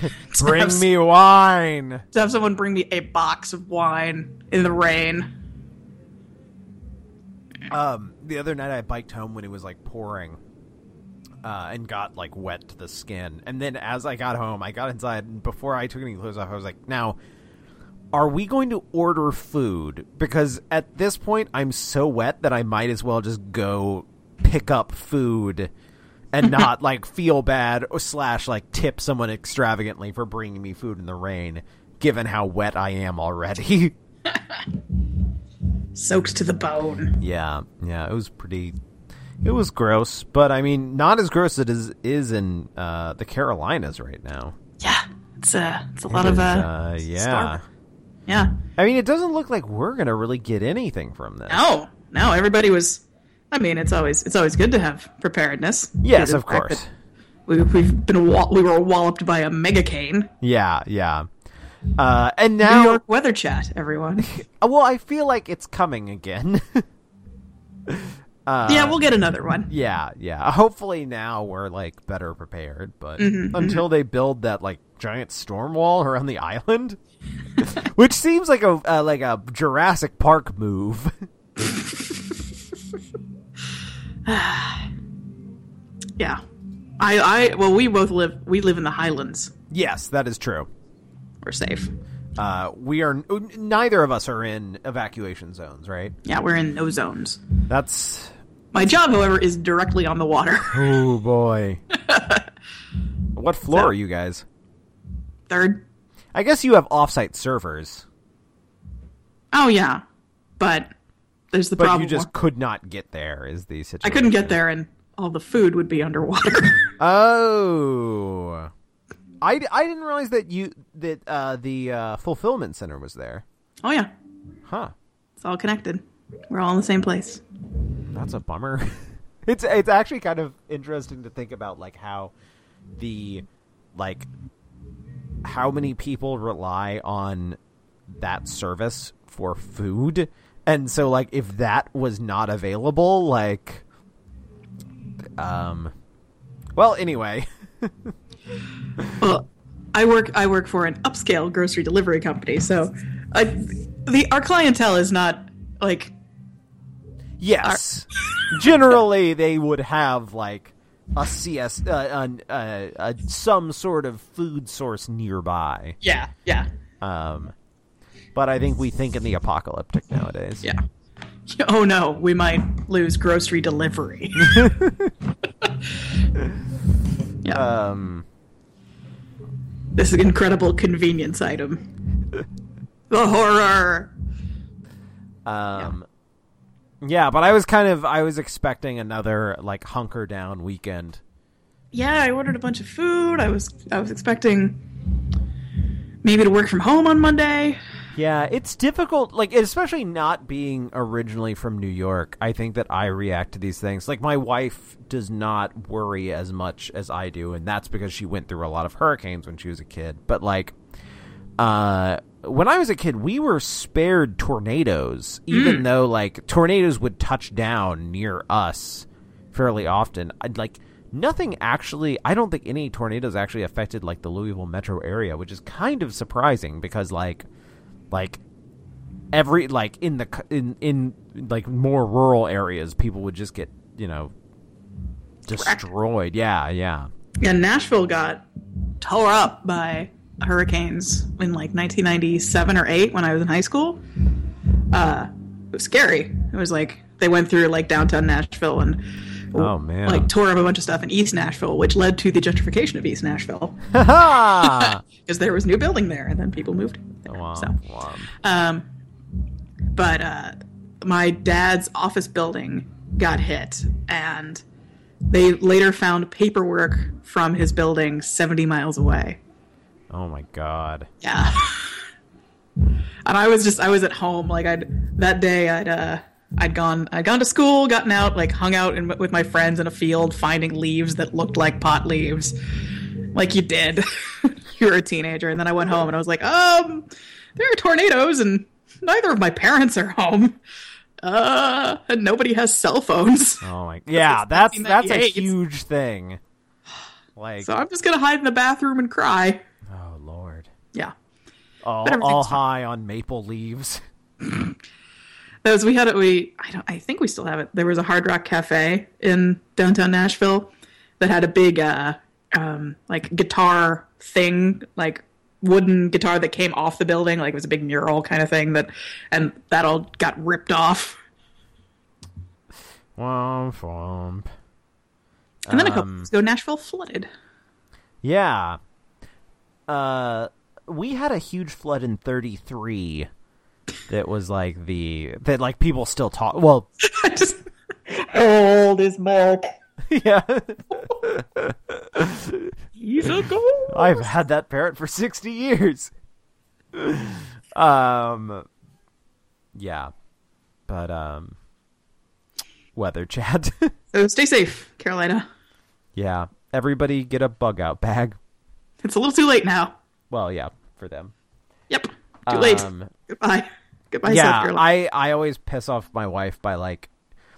Bring me wine. to have someone bring me a box of wine in the rain. Um, the other night I biked home when it was like pouring, uh, and got like wet to the skin. And then as I got home, I got inside, and before I took any clothes off, I was like, "Now, are we going to order food? Because at this point, I'm so wet that I might as well just go pick up food." And not like feel bad or slash like tip someone extravagantly for bringing me food in the rain, given how wet I am already. Soaked to the bone. Yeah, yeah, it was pretty. It was gross, but I mean, not as gross as it is is in uh, the Carolinas right now. Yeah, it's a it's a lot It of is, uh, uh, yeah. yeah. I mean, it doesn't look like we're gonna really get anything from this. No, no. Everybody was. I mean, it's always it's always good to have preparedness. Yes, of course. We, we've been we were walloped by a mega cane. Yeah, yeah. Uh, and New now, York weather chat, everyone. well, I feel like it's coming again. uh, yeah, we'll get another one. Yeah, yeah. Hopefully now we're like better prepared, but Mm-hmm, until they build that like giant storm wall around the island, which seems like a uh, like a Jurassic Park move. Yeah, I I well, we both live we live in the Highlands. yes, that is true. We're safe. Uh, we are neither of us are in evacuation zones, right? Yeah, we're in no zones. That's My job, however, is directly on the water. oh boy. what floor So- are you guys? Third. I guess you have offsite servers, Oh yeah, but there's the but problem. you just could not get there. Is the situation? I couldn't get there, and all the food would be underwater. Oh, I, I didn't realize that you that uh, the uh, fulfillment center was there. oh yeah, Huh? it's all connected. We're all in the same place. That's a bummer. it's it's actually kind of interesting to think about like how the like how many people rely on that service for food. And so like if that was not available like um well anyway Well, I work I work for an upscale grocery delivery company, so I, the our clientele is not like Yes. Generally, they would have like a CS, uh, an- uh, uh, some sort of food source nearby. yeah yeah Um, but I think we think in the apocalyptic nowadays. yeah. Oh no, we might lose grocery delivery. yeah, Um, this incredible convenience item. The horror. um, yeah. but I was kind of I was expecting another like hunker down weekend. Yeah, I ordered a bunch of food. I was I was expecting maybe to work from home on Monday. Yeah, it's difficult, like especially not being originally from New York. I think that I react to these things. Like my wife does not worry as much as I do, and that's because she went through a lot of hurricanes when she was a kid. But like, uh, when I was a kid, we were spared tornadoes, even though like tornadoes would touch down near us fairly often. I'd like nothing actually. I don't think any tornadoes actually affected like the Louisville metro area, which is kind of surprising because like, like every like in the in in like more rural areas, people would just get you know destroyed. Yeah, yeah. Yeah, Nashville got tore up by hurricanes in like 1997 or 8 when I was in high school. Uh, it was scary. It was like they went through like downtown Nashville and Oh man. like tore up a bunch of stuff in East Nashville, which led to the gentrification of East Nashville Ha because there was new building there, and then people moved. There. Womp, So, womp. um, but uh, my dad's office building got hit, and they later found paperwork from his building 70 miles away. Oh my god. Yeah. and I was just I was at home like I'd that day I'd uh I'd gone I'd gone to school, gotten out, like hung out in, with my friends in a field finding leaves that looked like pot leaves. Like you did. were a teenager and then I went home and I was like, "Um, there are tornadoes and neither of my parents are home." Uh, and nobody has cell phones. Oh my. God. Yeah, that's that's a huge thing. Like, So I'm just going to hide in the bathroom and cry. oh lord. Yeah. All, all high on maple leaves. Those we had it. We I don't. I think we still have it. There was a Hard Rock Cafe in downtown Nashville that had a big uh um like guitar thing, like wooden guitar that came off the building. Like it was a big mural kind of thing that, and that all got ripped off. Womp womp. And then a couple Um, years ago, Nashville flooded. Yeah. Uh, we had a huge flood in '33. That was like the that like people still talk. Well, just how old is Mark? yeah. He's a ghost. I've had that parrot for 60 years. um yeah. But um weather chat. So stay safe, Carolina. yeah. Everybody get a bug out bag. It's a little too late now. Well, yeah, for them. Yep, too late. Um, Goodbye. Goodbye, South yeah, Carolina. I I always piss off my wife by like li-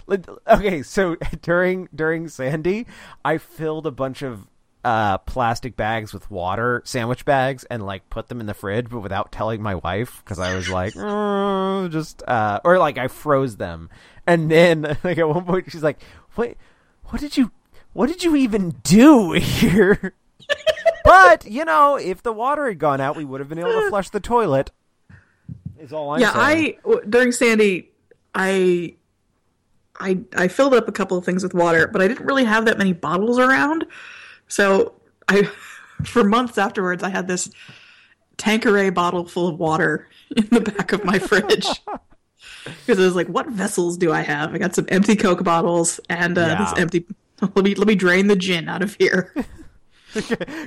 okay, so during during Sandy, I filled a bunch of uh plastic bags with water, sandwich bags and like put them in the fridge but without telling my wife cuz I was like, "Mm, just uh or like I froze them. And then like at one point she's like, "What what did you what did you even do here?" but, you know, if the water had gone out, we would have been able to flush the toilet. Is all I'm yeah, saying. I during Sandy, I, I, I filled up a couple of things with water, but I didn't really have that many bottles around. So I, for months afterwards, I had this Tanqueray bottle full of water in the back of my fridge. Because I was like, "What vessels do I have? I got some empty Coke bottles and uh, this empty. Let me let me drain the gin out of here.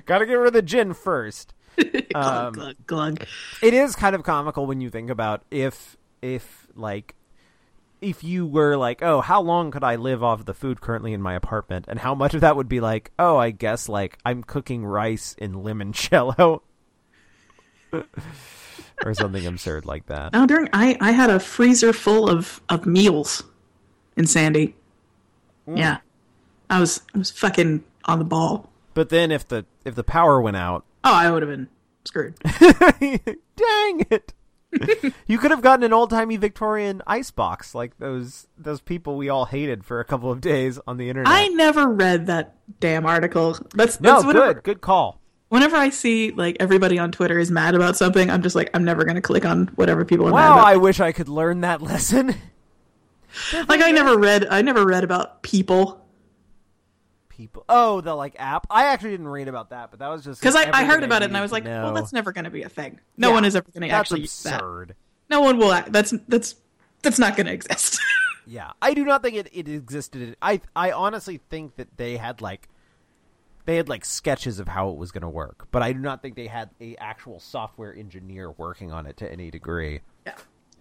Gotta get rid of the gin first. glug, Um, glug, glug. It is kind of comical when you think about if if like if you were like, oh, how long could I live off the food currently in my apartment, and how much of that would be like, oh, I guess like I'm cooking rice in limoncello, or something absurd like that. Now, during I I had a freezer full of of meals in Sandy. Mm. Yeah, I was I was fucking on the ball. But then if the if the power went out, Oh, I would have been screwed. dang it. you could have gotten an old timey Victorian ice box like those those people we all hated for a couple of days on the internet. I never read that damn article. That's, no, that's whenever, good, good call. Whenever I see like everybody on Twitter is mad about something, I'm just like, I'm never gonna click on whatever people are mad Wow, about. I wish I could learn that lesson. like I never read I never read about people People, oh, the like app. I actually didn't read about that, but that was just because I, I heard about it and I was like, know. well, that's never gonna be a thing. No Yeah, one is ever gonna that's actually use that. absurd. No one will. act- That's that's that's not gonna exist. Yeah, I do not think it, it existed. I I honestly think that they had like they had like sketches of how it was going to work, but I do not think they had a actual software engineer working on it to any degree. Yeah.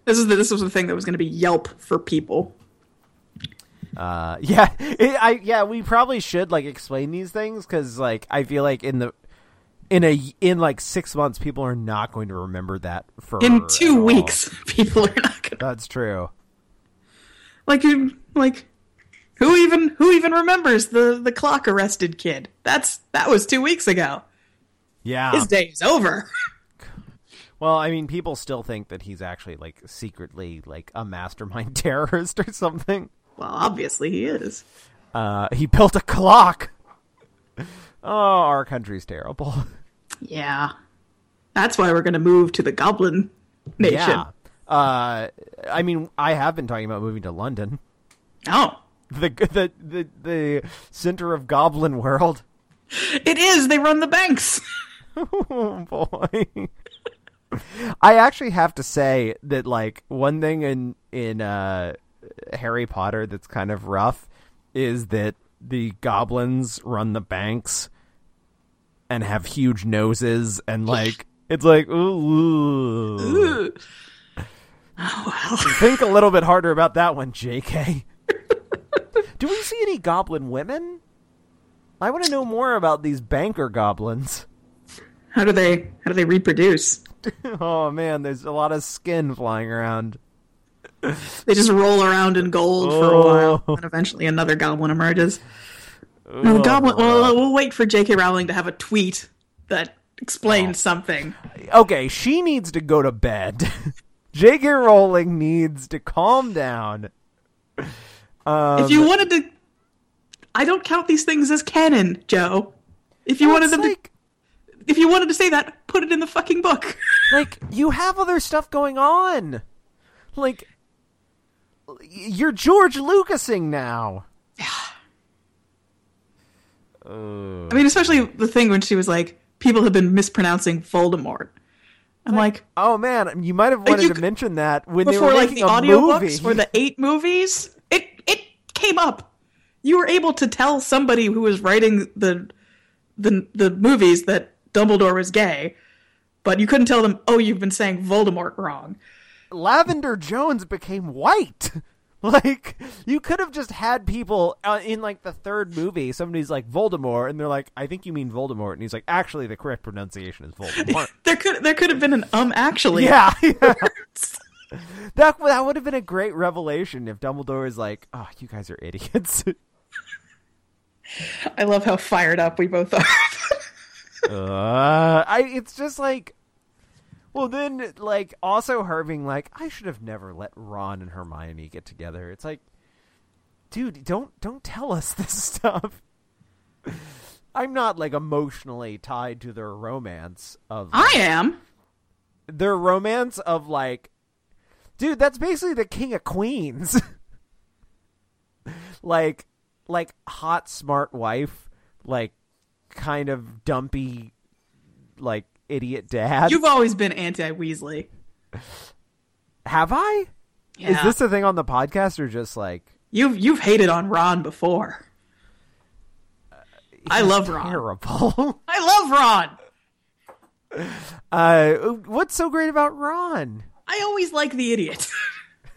This is the, this was the thing that was going to be Yelp for people. Uh, yeah, it, I yeah, we probably should like explain these things because like I feel like in the in a in like six months, people are not going to remember that for In two weeks, people are not going to That's true. like you like Who even who even remembers the the clock arrested kid? That's that was two weeks ago. Yeah. His day is over. Well, I mean, people still think that he's actually like secretly like a mastermind terrorist or something. Well, obviously he is. Uh, he built a clock. Oh, our country's terrible. Yeah. That's why we're gonna move to the Goblin Nation. Yeah. Uh, I mean, I have been talking about moving to London, Oh. the the the the center of Goblin World. It is, they run the banks. Oh boy. I actually have to say that like one thing in in uh Harry Potter that's kind of rough is that the goblins run the banks and have huge noses and like it's like ooh, Ooh. Oh well. think a little bit harder about that one, JK. Do we see any goblin women? I want to know more about these banker goblins. How do they how do they reproduce? Oh man, there's a lot of skin flying around. They just roll around in gold for a Oh. while, and eventually another goblin emerges. No, the goblin. Well, we'll wait for J.K. Rowling to have a tweet that explains something. Okay, she needs to go to bed. J.K. Rowling needs to calm down. Um, if you wanted to, I don't count these things as canon, Joe. If you wanted them, to, if you wanted to say that, put it in the fucking book. like you have other stuff going on. Like you're George Lucasing now. I mean, especially the thing when she was like, "People have been mispronouncing Voldemort." I'm like, Oh man, you might have wanted you to c- mention that when they before were like the audiobooks movie. or the eight movies, it it came up. You were able to tell somebody who was writing the the the movies that Dumbledore was gay, but you couldn't tell them, "Oh, you've been saying Voldemort wrong." Lavender Jones became white. Like you could have just had people uh, in like the third movie. Somebody's like Voldemort, and they're like, "I think you mean Voldemort," and he's like, "Actually, the correct pronunciation is Voldemort." There could there could have been an um actually. yeah, yeah. that that would have been a great revelation if Dumbledore is like, "Oh, you guys are idiots." I love how fired up we both are. uh, I it's just like, well, then like also her being like, "I should have never let Ron and Hermione get together." It's like, dude, don't don't tell us this stuff. I'm not like emotionally tied to their romance of I am. their romance of like dude that's basically the king of queens like like hot smart wife like kind of dumpy like idiot dad You've always been anti Weasley. have i Yeah. is this a thing on the podcast or just like You've you've hated on Ron before. I love Ron. terrible I love Ron. uh what's so great about ron I always like the idiot.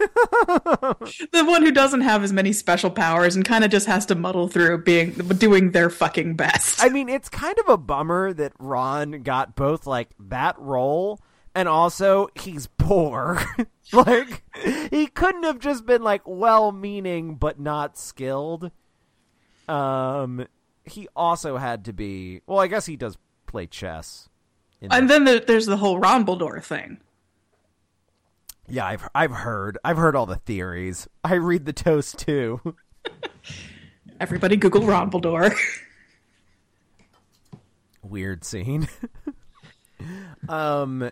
the one who doesn't have as many special powers and kind of just has to muddle through being doing their fucking best. I mean, it's kind of a bummer that Ron got both like that role and also he's poor. like he couldn't have just been like well-meaning but not skilled. Um he also had to be Well, I guess he does play chess. and the- then there, there's the whole Ron thing. Yeah, I've I've heard. I've heard all the theories. I read the toast too. Everybody Google Ron weird scene. um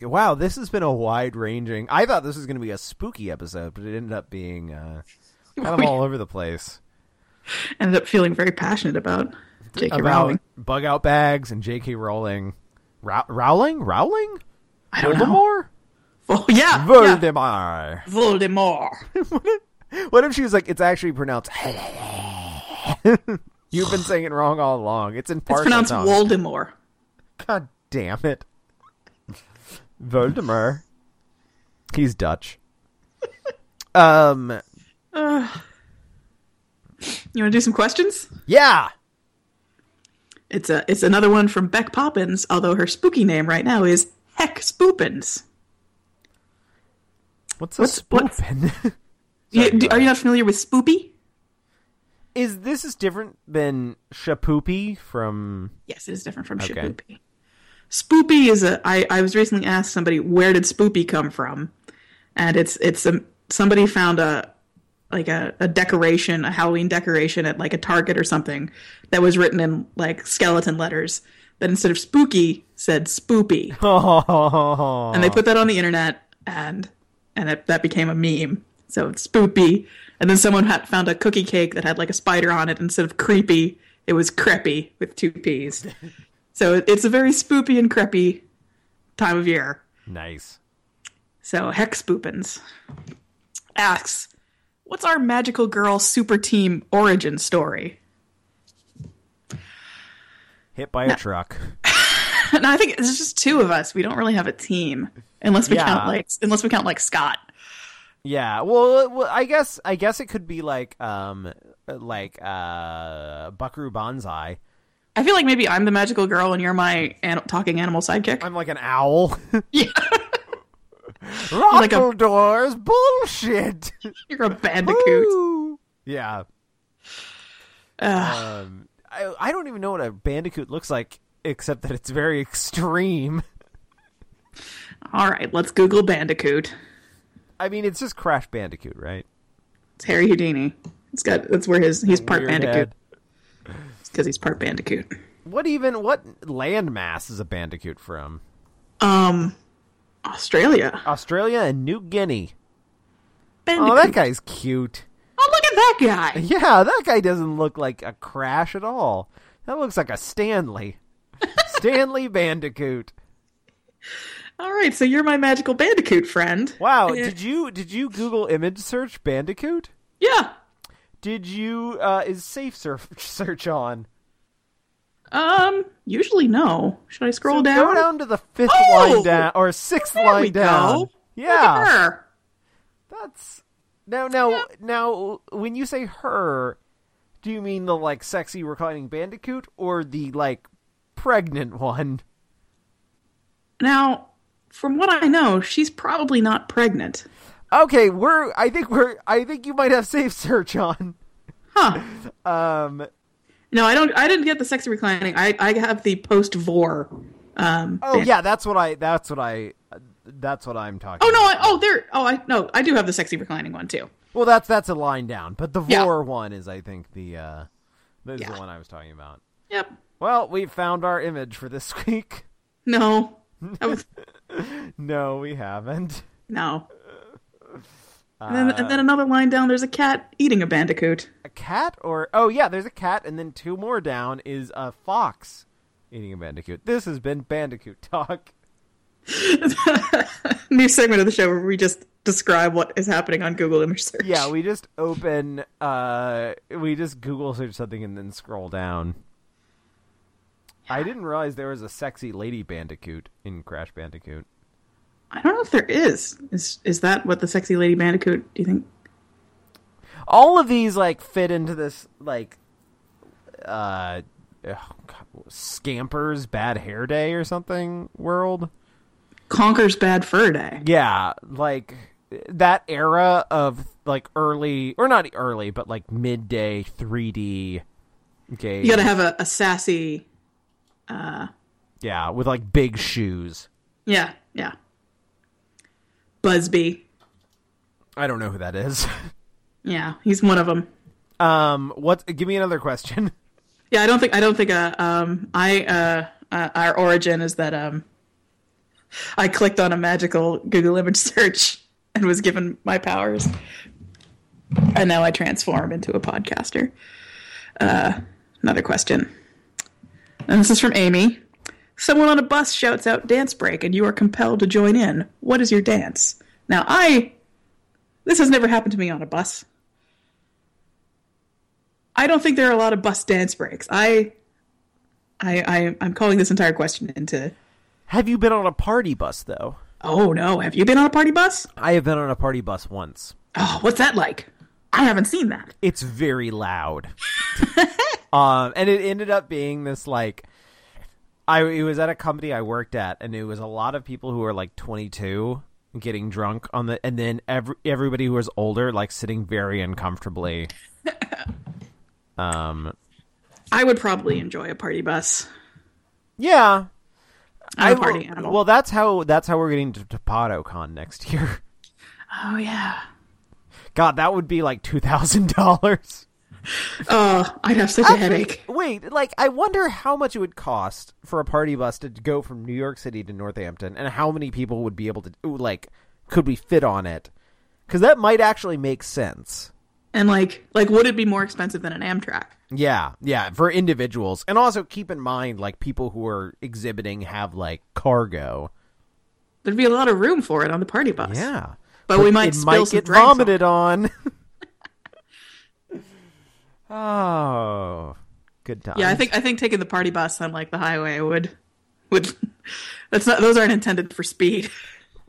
Wow, this has been a wide ranging. I thought this was going to be a spooky episode, but it ended up being uh kind of all over the place. Ended up feeling very passionate about J.K. About Rowling. bug out bags and J.K. Rowling. Row- Rowling? Rowling? I don't. Voldemort? Oh yeah, yeah. Voldemort. Voldemort. What if she was like, it's actually pronounced. You've been saying it wrong all along. It's in part. It's partial pronounced tongue. Voldemort. God damn it. Voldemort. He's Dutch. um, You want to do some questions? yeah. It's a it's another one from Beck Poppins, although her spooky name right now is Heck Spoopins. What's a What's- what's- spoopin? You- Sorry, are you not familiar with Spoopy? Is this is different than Shapoopy from? Yes, it is different from Okay. Spoopy. Spoopy is a. I, I was recently asked somebody where did Spoopy come from, and it's it's a somebody found a like a, a decoration, a Halloween decoration at like a Target or something that was written in like skeleton letters that instead of spooky said spoopy, Oh, and they put that on the internet and and it, that became a meme. So it's spoopy, and then someone had found a cookie cake that had like a spider on it instead of creepy. It was creppy with two p's. so it- it's a very spoopy and creppy time of year. nice. So Hex Spoopins asks, "What's our magical girl super team origin story?" Hit by a truck. no, I think it's just two of us. We don't really have a team unless we Yeah. count like unless we count like Scott. Yeah, well, well, I guess I guess it could be like um like uh Buckaroo Banzai. I feel like maybe I'm the magical girl and you're my an- talking animal sidekick. I'm like an owl. yeah, like a- doors, bullshit. you're a bandicoot. Woo. Yeah. Ugh. Um, I I don't even know what a bandicoot looks like, except that it's very extreme. All right, let's Google bandicoot. I mean, it's just Crash Bandicoot, right? It's Harry Houdini. It's got that's where his he's part Weird bandicoot because he's part bandicoot. What even? What landmass is a bandicoot from? Um, Australia. Australia and New Guinea. Bandicoot. Oh, that guy's cute. Oh, look at that guy. Yeah, that guy doesn't look like a Crash at all. That looks like a Stanley. Stanley Bandicoot. All right, so you're my magical bandicoot friend. Wow, Yeah. did you did you Google image search Bandicoot? Yeah. Did you uh is safe search search on? Um. Usually no. Should I scroll So down? Go down to the fifth Oh! line down or sixth There line we down. go. Look Yeah. at her. That's now now now when you say her, do you mean the like sexy reclining bandicoot or the like pregnant one? Now, from what I know, she's probably not pregnant. Okay, we're I think we're I think you might have safe search on. Huh. Um No, I don't. I didn't get the sexy reclining. I I have the post vor. Um. Oh yeah, that's what I that's what I that's what I'm talking Oh no. I, oh there. Oh I no. I do have the sexy reclining one too. Well, that's that's a line down, but the Yeah. vor one is I think the uh this is Yeah. the one I was talking about. Yep. Well, we found our image for this week. No. Was, No, we haven't. no. And then, and then another line down. There's a cat eating a bandicoot. A cat or oh yeah, there's a cat, and then two more down is a fox eating a bandicoot. This has been Bandicoot Talk. New segment of the show where we just describe what is happening on Google image search. Yeah, we just open uh we just Google search something and then scroll down. I didn't realize there was a sexy lady bandicoot in Crash Bandicoot. I don't know if there is. Is is that what the sexy lady bandicoot? Do you think? All of these like fit into this like uh oh, God, scampers bad hair day or something world. Conker's Bad Fur Day. Yeah, like that era of like early or not early, but like midday 3D game. You gotta have a, a sassy. yeah, with like big shoes. Yeah, yeah. Bubsy. I don't know who that is. Yeah, he's one of them. um, what? Give me another question. Yeah, I don't think I don't think uh, um I uh, uh our origin is that um I clicked on a magical Google image search and was given my powers, and now I transform into a podcaster. Uh, another question, and this is from Amy. Someone on a bus shouts out "dance break," and you are compelled to join in. What is your dance? Now, I this has never happened to me on a bus. I don't think there are a lot of bus dance breaks. I, I, I I'm calling this entire question into. Have you been on a party bus though? Oh no! Have you been on a party bus? I have been on a party bus once. Oh, what's that like? I haven't seen that. It's very loud. um, and it ended up being this like, I it was at a company I worked at, and it was a lot of people who were like 22, getting drunk on the and then every everybody who was older like sitting very uncomfortably. um I would probably enjoy a party bus. yeah. I'm a will- party animal. Well, that's how that's how we're getting to TopatoCon next year. oh yeah. God, that would be like two thousand dollars. Oh, I'd have such a headache. Wait, like I wonder how much it would cost for a party bus to go from New York City to Northampton, and how many people would be able to like could we fit on it? Because that might actually make sense. And like, like, would it be more expensive than an Amtrak? Yeah, yeah, for individuals, and also keep in mind like people who are exhibiting have like cargo. There'd be a lot of room for it on the party bus. Yeah, but, we might it spill might some get drinks on vomited on. oh, good time. Yeah, I think I think taking the party bus on like the highway would would that's not those aren't intended for speed.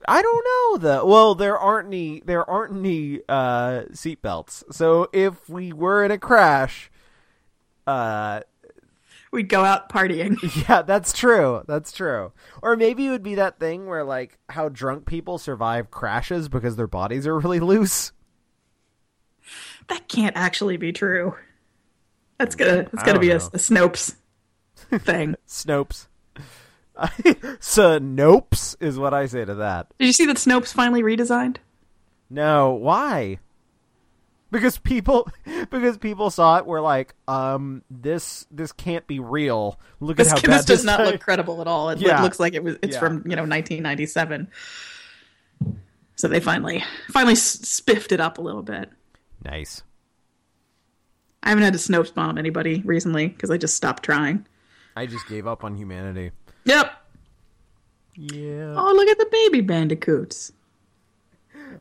I don't know though. Well, there aren't any there aren't any uh seatbelts. So if we were in a crash, uh We'd go out partying. yeah, that's true. That's true. Or maybe it would be that thing where like how drunk people survive crashes because their bodies are really loose. That can't actually be true. That's gonna that's gonna be a, a Snopes thing. Snopes. Snopes is what I say to that. Did you see that Snopes finally redesigned? No, why? Because people because people saw it were like, um, this this can't be real. Look This, at how this does not thing- look credible at all. It Yeah. looks like it was it's Yeah. from you know 1997. So they finally finally spiffed it up a little bit. Nice. I haven't had to Snopes bomb anybody recently because I just stopped trying. I just gave up on humanity. Yep. Yeah. Oh, look at the baby bandicoots.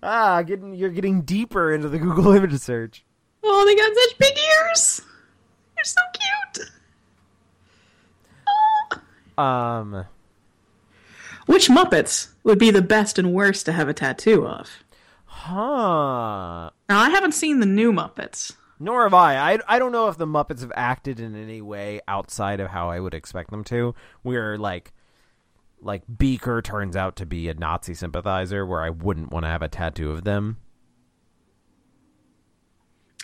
Ah, getting you're getting deeper into the Google image search. Oh, they got such big ears. They're so cute. Oh. Um, Which Muppets would be the best and worst to have a tattoo of? huh. Now, I haven't seen the new Muppets. Nor have I. I. I don't know if the Muppets have acted in any way outside of how I would expect them to. Where like, like Beaker turns out to be a Nazi sympathizer, where I wouldn't want to have a tattoo of them.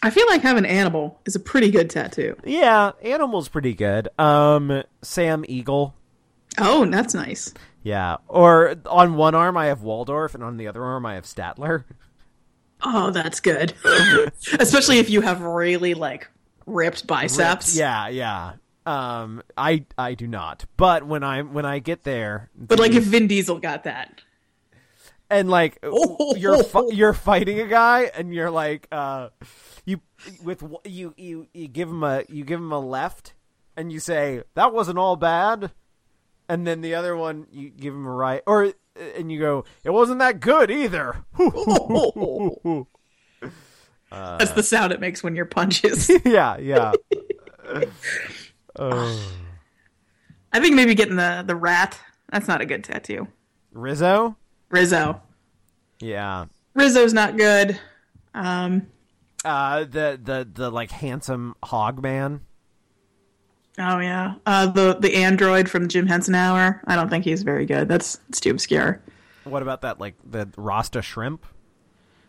I feel like having Animal is a pretty good tattoo. Yeah, Animal's pretty good. Um, Sam Eagle. Oh, that's nice. Yeah, or on one arm I have Waldorf, and on the other arm I have Statler. Oh, that's good. Especially if you have really like ripped biceps. Yeah, yeah. Um, I I do not. But when I when I get there, But like if Vin Diesel got that. and like Oh. you're fi- you're fighting a guy, and you're like, uh, you with you you you give him a you give him a left, and you say that wasn't all bad, and then the other one you give him a right, or and you go it wasn't that good either. That's the sound it makes when your punches. yeah, yeah. I think maybe getting the the rat. That's not a good tattoo. Rizzo. Rizzo. Yeah. Rizzo's not good. Um. Uh, the the the like handsome hog man. Oh yeah. Uh, the the android from Jim Henson Hour. I don't think he's very good. That's it's too obscure. What about that like the Rasta shrimp?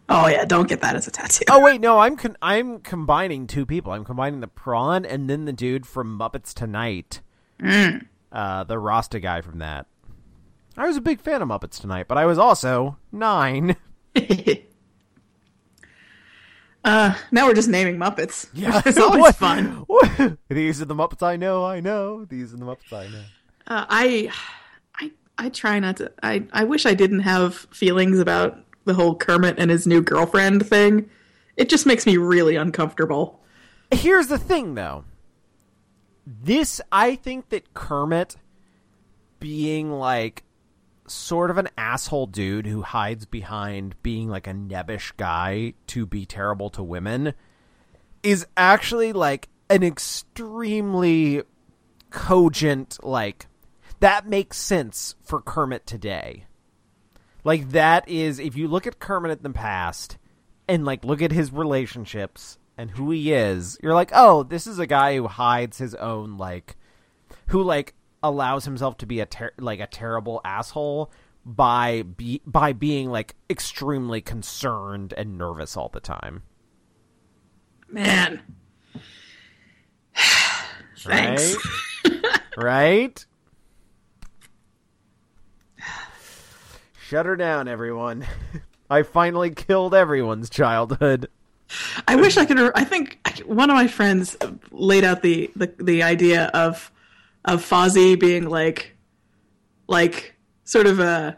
Oh yeah. Don't get that as a tattoo. Oh wait, no, I'm con- I'm combining two people. I'm combining the prawn and then the dude from Muppets Tonight. Uh, the Rasta guy from that. I was a big fan of Muppets Tonight, but I was also nine. uh. Now we're just naming Muppets. Yeah, It's always What? fun. What? These are the Muppets I know. I know. These are the Muppets I know. Uh, I, I, I try not to. I, I wish I didn't have feelings about the whole Kermit and his new girlfriend thing. It just makes me really uncomfortable. Here's the thing, though. This, I think that Kermit being like sort of an asshole dude who hides behind being like a nebbish guy to be terrible to women is actually like an extremely cogent, like, that makes sense for Kermit today. Like, that is, if you look at Kermit in the past and like look at his relationships and who he is, you're like, oh, this is a guy who hides his own like, who like allows himself to be a ter- like a terrible asshole, by be by being like extremely concerned and nervous all the time. Man. Thanks. Right? right? Shut her down, everyone. I finally killed everyone's childhood. I wish I could. I think one of my friends laid out the, the, the idea of of Fozzie being like like sort of a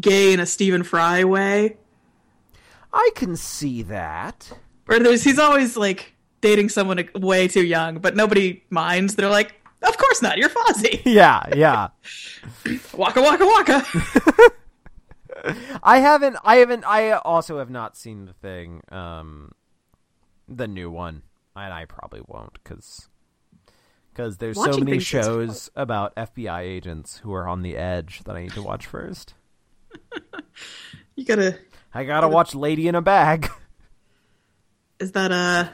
gay in a Stephen Fry way, I can see that. where there's he's always like dating someone way too young, but nobody minds. They're like, "Of course not, you're Fozzie." Yeah, yeah. waka waka waka. I haven't I haven't I also have not seen the thing um the new one. And I probably won't cuz cuz there's so many shows about FBI agents who are on the edge that I need to watch first. you gotta. I got to watch Lady in a Bag. Is that a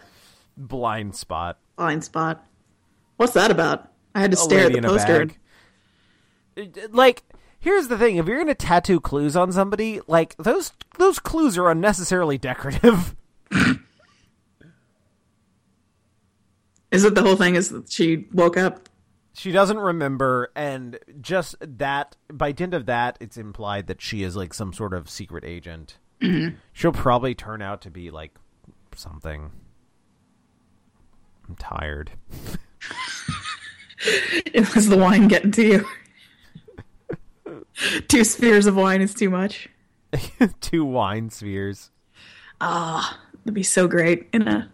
Blind Spot. blind spot? What's that about? I had to A stare at the in a poster. bag. It- uh, Like here's the thing, if you're to tattoo clues on somebody, like those those clues are unnecessarily decorative. Is it the whole thing? Is that she woke up? She doesn't remember, and just that, by dint of that, it's implied that she is like some sort of secret agent. She'll probably turn out to be like something. I'm tired. It was the wine getting to you. Two spheres of wine is too much. Two wine spheres. Ah, that'd be so great in a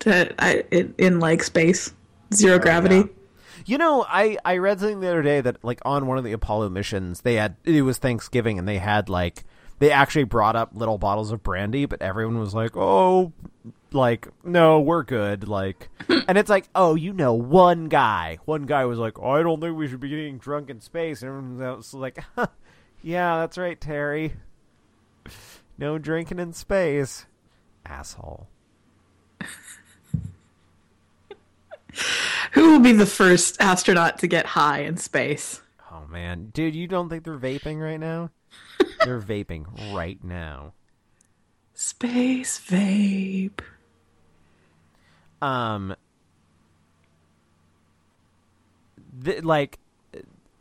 to I in, in like space, zero oh, gravity. yeah. You know, I I read something the other day that like on one of the Apollo missions, they had it was Thanksgiving and they had like they actually brought up little bottles of brandy, but everyone was like, "Oh, like no, we're good." Like, and it's like, "Oh, you know, one guy, one guy was like, oh, I don't think we should be getting drunk in space," and everyone else was like, "Yeah, that's right, Terry. No drinking in space, asshole." Who will be the first astronaut to get high in space? Oh man, dude, you don't think they're vaping right now? they're vaping right now. Space vape. Um, th- like,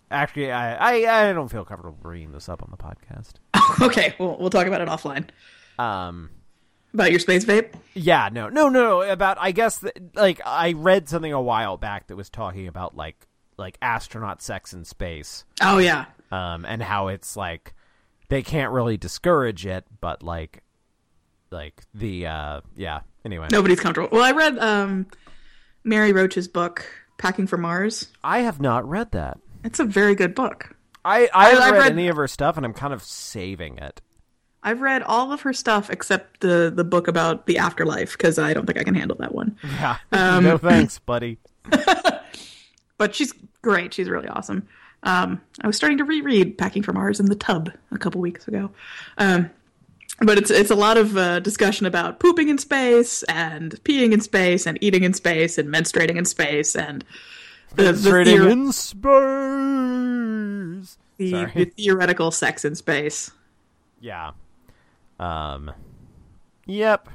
actually, I, I I don't feel comfortable bringing this up on the podcast. okay, we'll we'll talk about it offline. Um, About your space vape. yeah, no, no, no. About I guess that, like I read something a while back that was talking about like like astronaut sex in space. Oh yeah, um, and how it's like they can't really discourage it, but like, like the uh, yeah. Anyway, nobody's comfortable. Well, I read um, Mary Roach's book, Packing for Mars. I have not read that. It's a very good book. I I haven't read, read- any of her stuff, and I'm kind of saving it. I've read all of her stuff except the the book about the afterlife because I don't think I can handle that one. Yeah, Um, no thanks, buddy. But she's great. She's really awesome. Um, I was starting to reread Packing for Mars in the tub a couple weeks ago. Um, but it's it's a lot of uh, discussion about pooping in space and peeing in space and eating in space and menstruating in space and the the, theor- in space. the, the theoretical sex in space. Yeah. Um. Yep.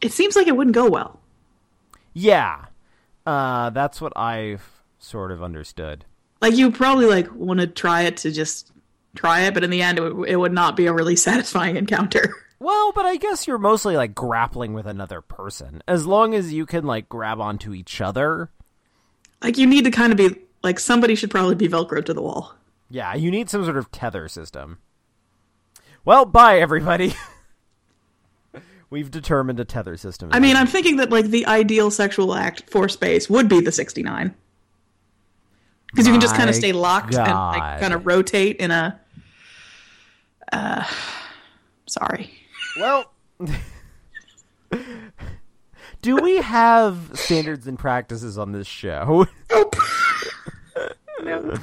It seems like it wouldn't go well. Yeah. Uh, that's what I've sort of understood. Like you probably like want to try it to just try it, but in the end, it, would- it would not be a really satisfying encounter. Well, but I guess you're mostly like grappling with another person. As long as you can like grab onto each other. like you need to kind of be like somebody should probably be velcro to the wall. Yeah, you need some sort of tether system. Well, bye everybody. We've determined a tether system. I mean, I'm thinking that like the ideal sexual act for space would be the 69. Because you can just kind of stay locked and like kind of rotate in a. Uh, sorry. well, do we have standards and practices on this show? Nope. no.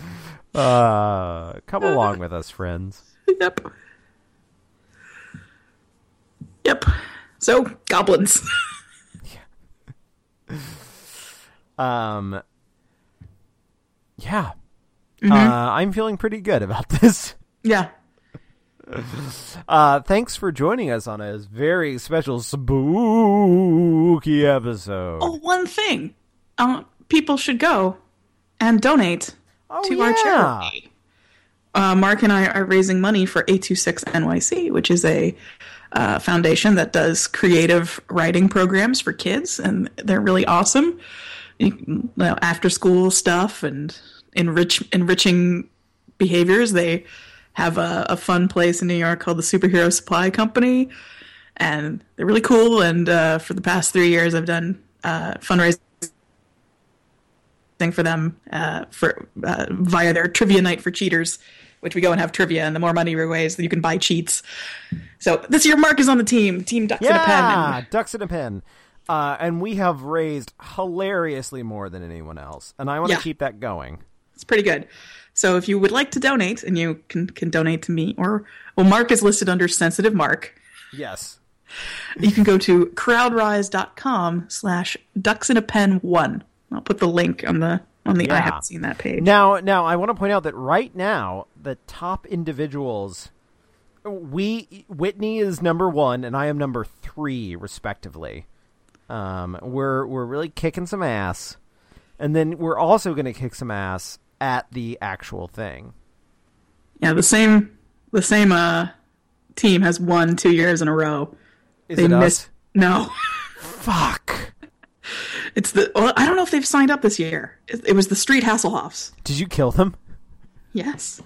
Uh, come along with us, friends. Yep. Yep. So goblins. yeah. Um, yeah. Uh, I'm feeling pretty good about this. Yeah. Uh, thanks for joining us on a very special spooky episode. Oh, one thing. Uh, people should go and donate Oh, to our yeah. charity. Uh, Mark and I are raising money for 826 NYC, which is a uh, foundation that does creative writing programs for kids, and they're really awesome. You, know, after school stuff and enrich enriching behaviors. They have a, a fun place in New York called the Superhero Supply Company, and they're really cool. And uh, for the past three years, I've done uh, fundraising for them uh, for uh, via their trivia night for cheaters, which we go and have trivia, and the more money we raise, you can buy cheats. So this year, Mark is on the team, Team Ducks in a Pen. Yeah, and- ducks in a pen. Uh, and we have raised hilariously more than anyone else, and I want to Yeah. keep that going. It's pretty good. So if you would like to donate, and you can can donate to me, or well, Mark is listed under sensitive Mark. Yes. You can go to crowdrise.com slash ducks in a pen one. I'll put the link on the on the I haven't seen that page. Now, now I want to point out that right now the top individuals, we Whitney is number one, and I am number three, respectively. Um, we're we're really kicking some ass, and then we're also going to kick some ass at the actual thing. Yeah, the same the same uh team has won two years in a row. Is They it missed us? no. Fuck. It's the well, I don't know if they've signed up this year. It, it was the Street Hasselhoffs. Did you kill them? Yes.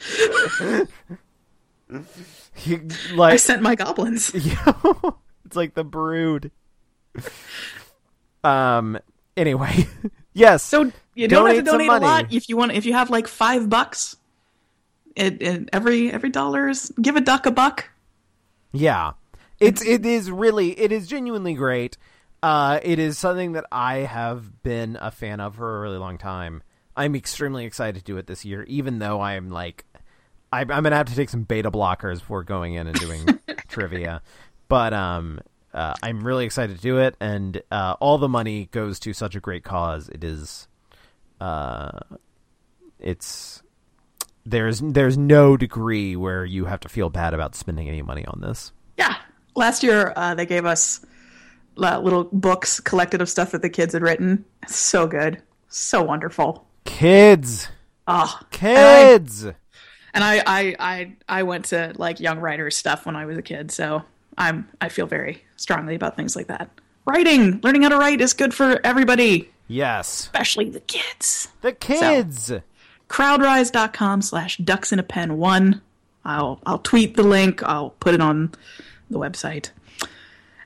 You, I sent my goblins. it's like the brood. Um. Anyway, yes. So you don't have to Donate a lot if you want. If you have like five bucks, it, it every every dollar is give a duck a buck. Yeah. It's it is really it is genuinely great. Uh it is something that I have been a fan of for a really long time. I'm extremely excited to do it this year, even though I'm like I'm, I'm gonna have to take some beta blockers before going in and doing trivia. But um uh, I'm really excited to do it, and uh, all the money goes to such a great cause. It is, uh, it's there's there's no degree where you have to feel bad about spending any money on this. Yeah. Last year uh, they gave us little books collected of stuff that the kids had written. So good, so wonderful. Kids, Oh, kids. and I, I I I went to like young writers stuff when I was a kid, so I'm I feel very strongly about things like that. Writing, learning how to write is good for everybody, yes, especially the kids. the kids. crowdrise.com slash ducks in a pen one i'll i'll tweet the link i'll put it on the website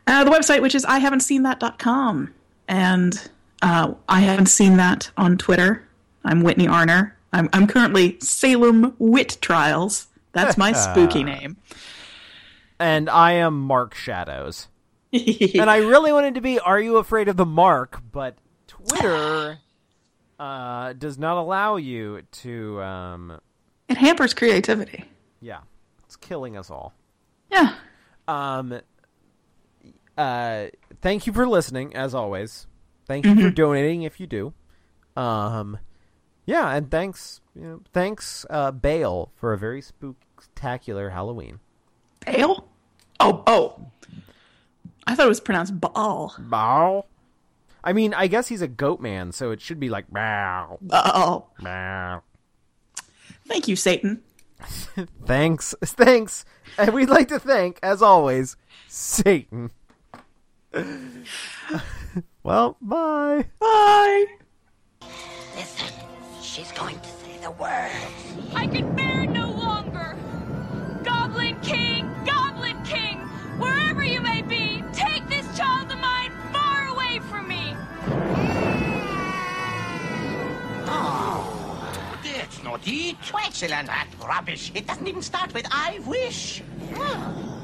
uh, the website which is i haven't seen that.com and uh, i haven't seen that on twitter i'm whitney arner i'm, I'm currently salem wit trials that's my spooky name And I am Mark Shadows. and I really wanted to be Are You Afraid of the Mark? But Twitter uh, does not allow you to. Um, it hampers creativity yeah, it's killing us all. yeah Um, uh, thank you for listening, as always. Thank you for donating if you do. Um, yeah, and thanks, you know, thanks, uh, Bale, for a very spectacular Halloween. Bale? oh oh i thought it was pronounced baal Bow. I mean, I guess he's a goat man, so it should be like bow, baal bow. thank you satan Thanks, thanks, and we'd like to thank, as always, Satan. Well, bye. bye Listen, she's going to say the words. I can bear it no longer. Goblin King, Goblin King, wherever you may be, take this child of mine far away from me. Oh, That's not it. Excellent. That rubbish. It doesn't even start with I wish. Hmm.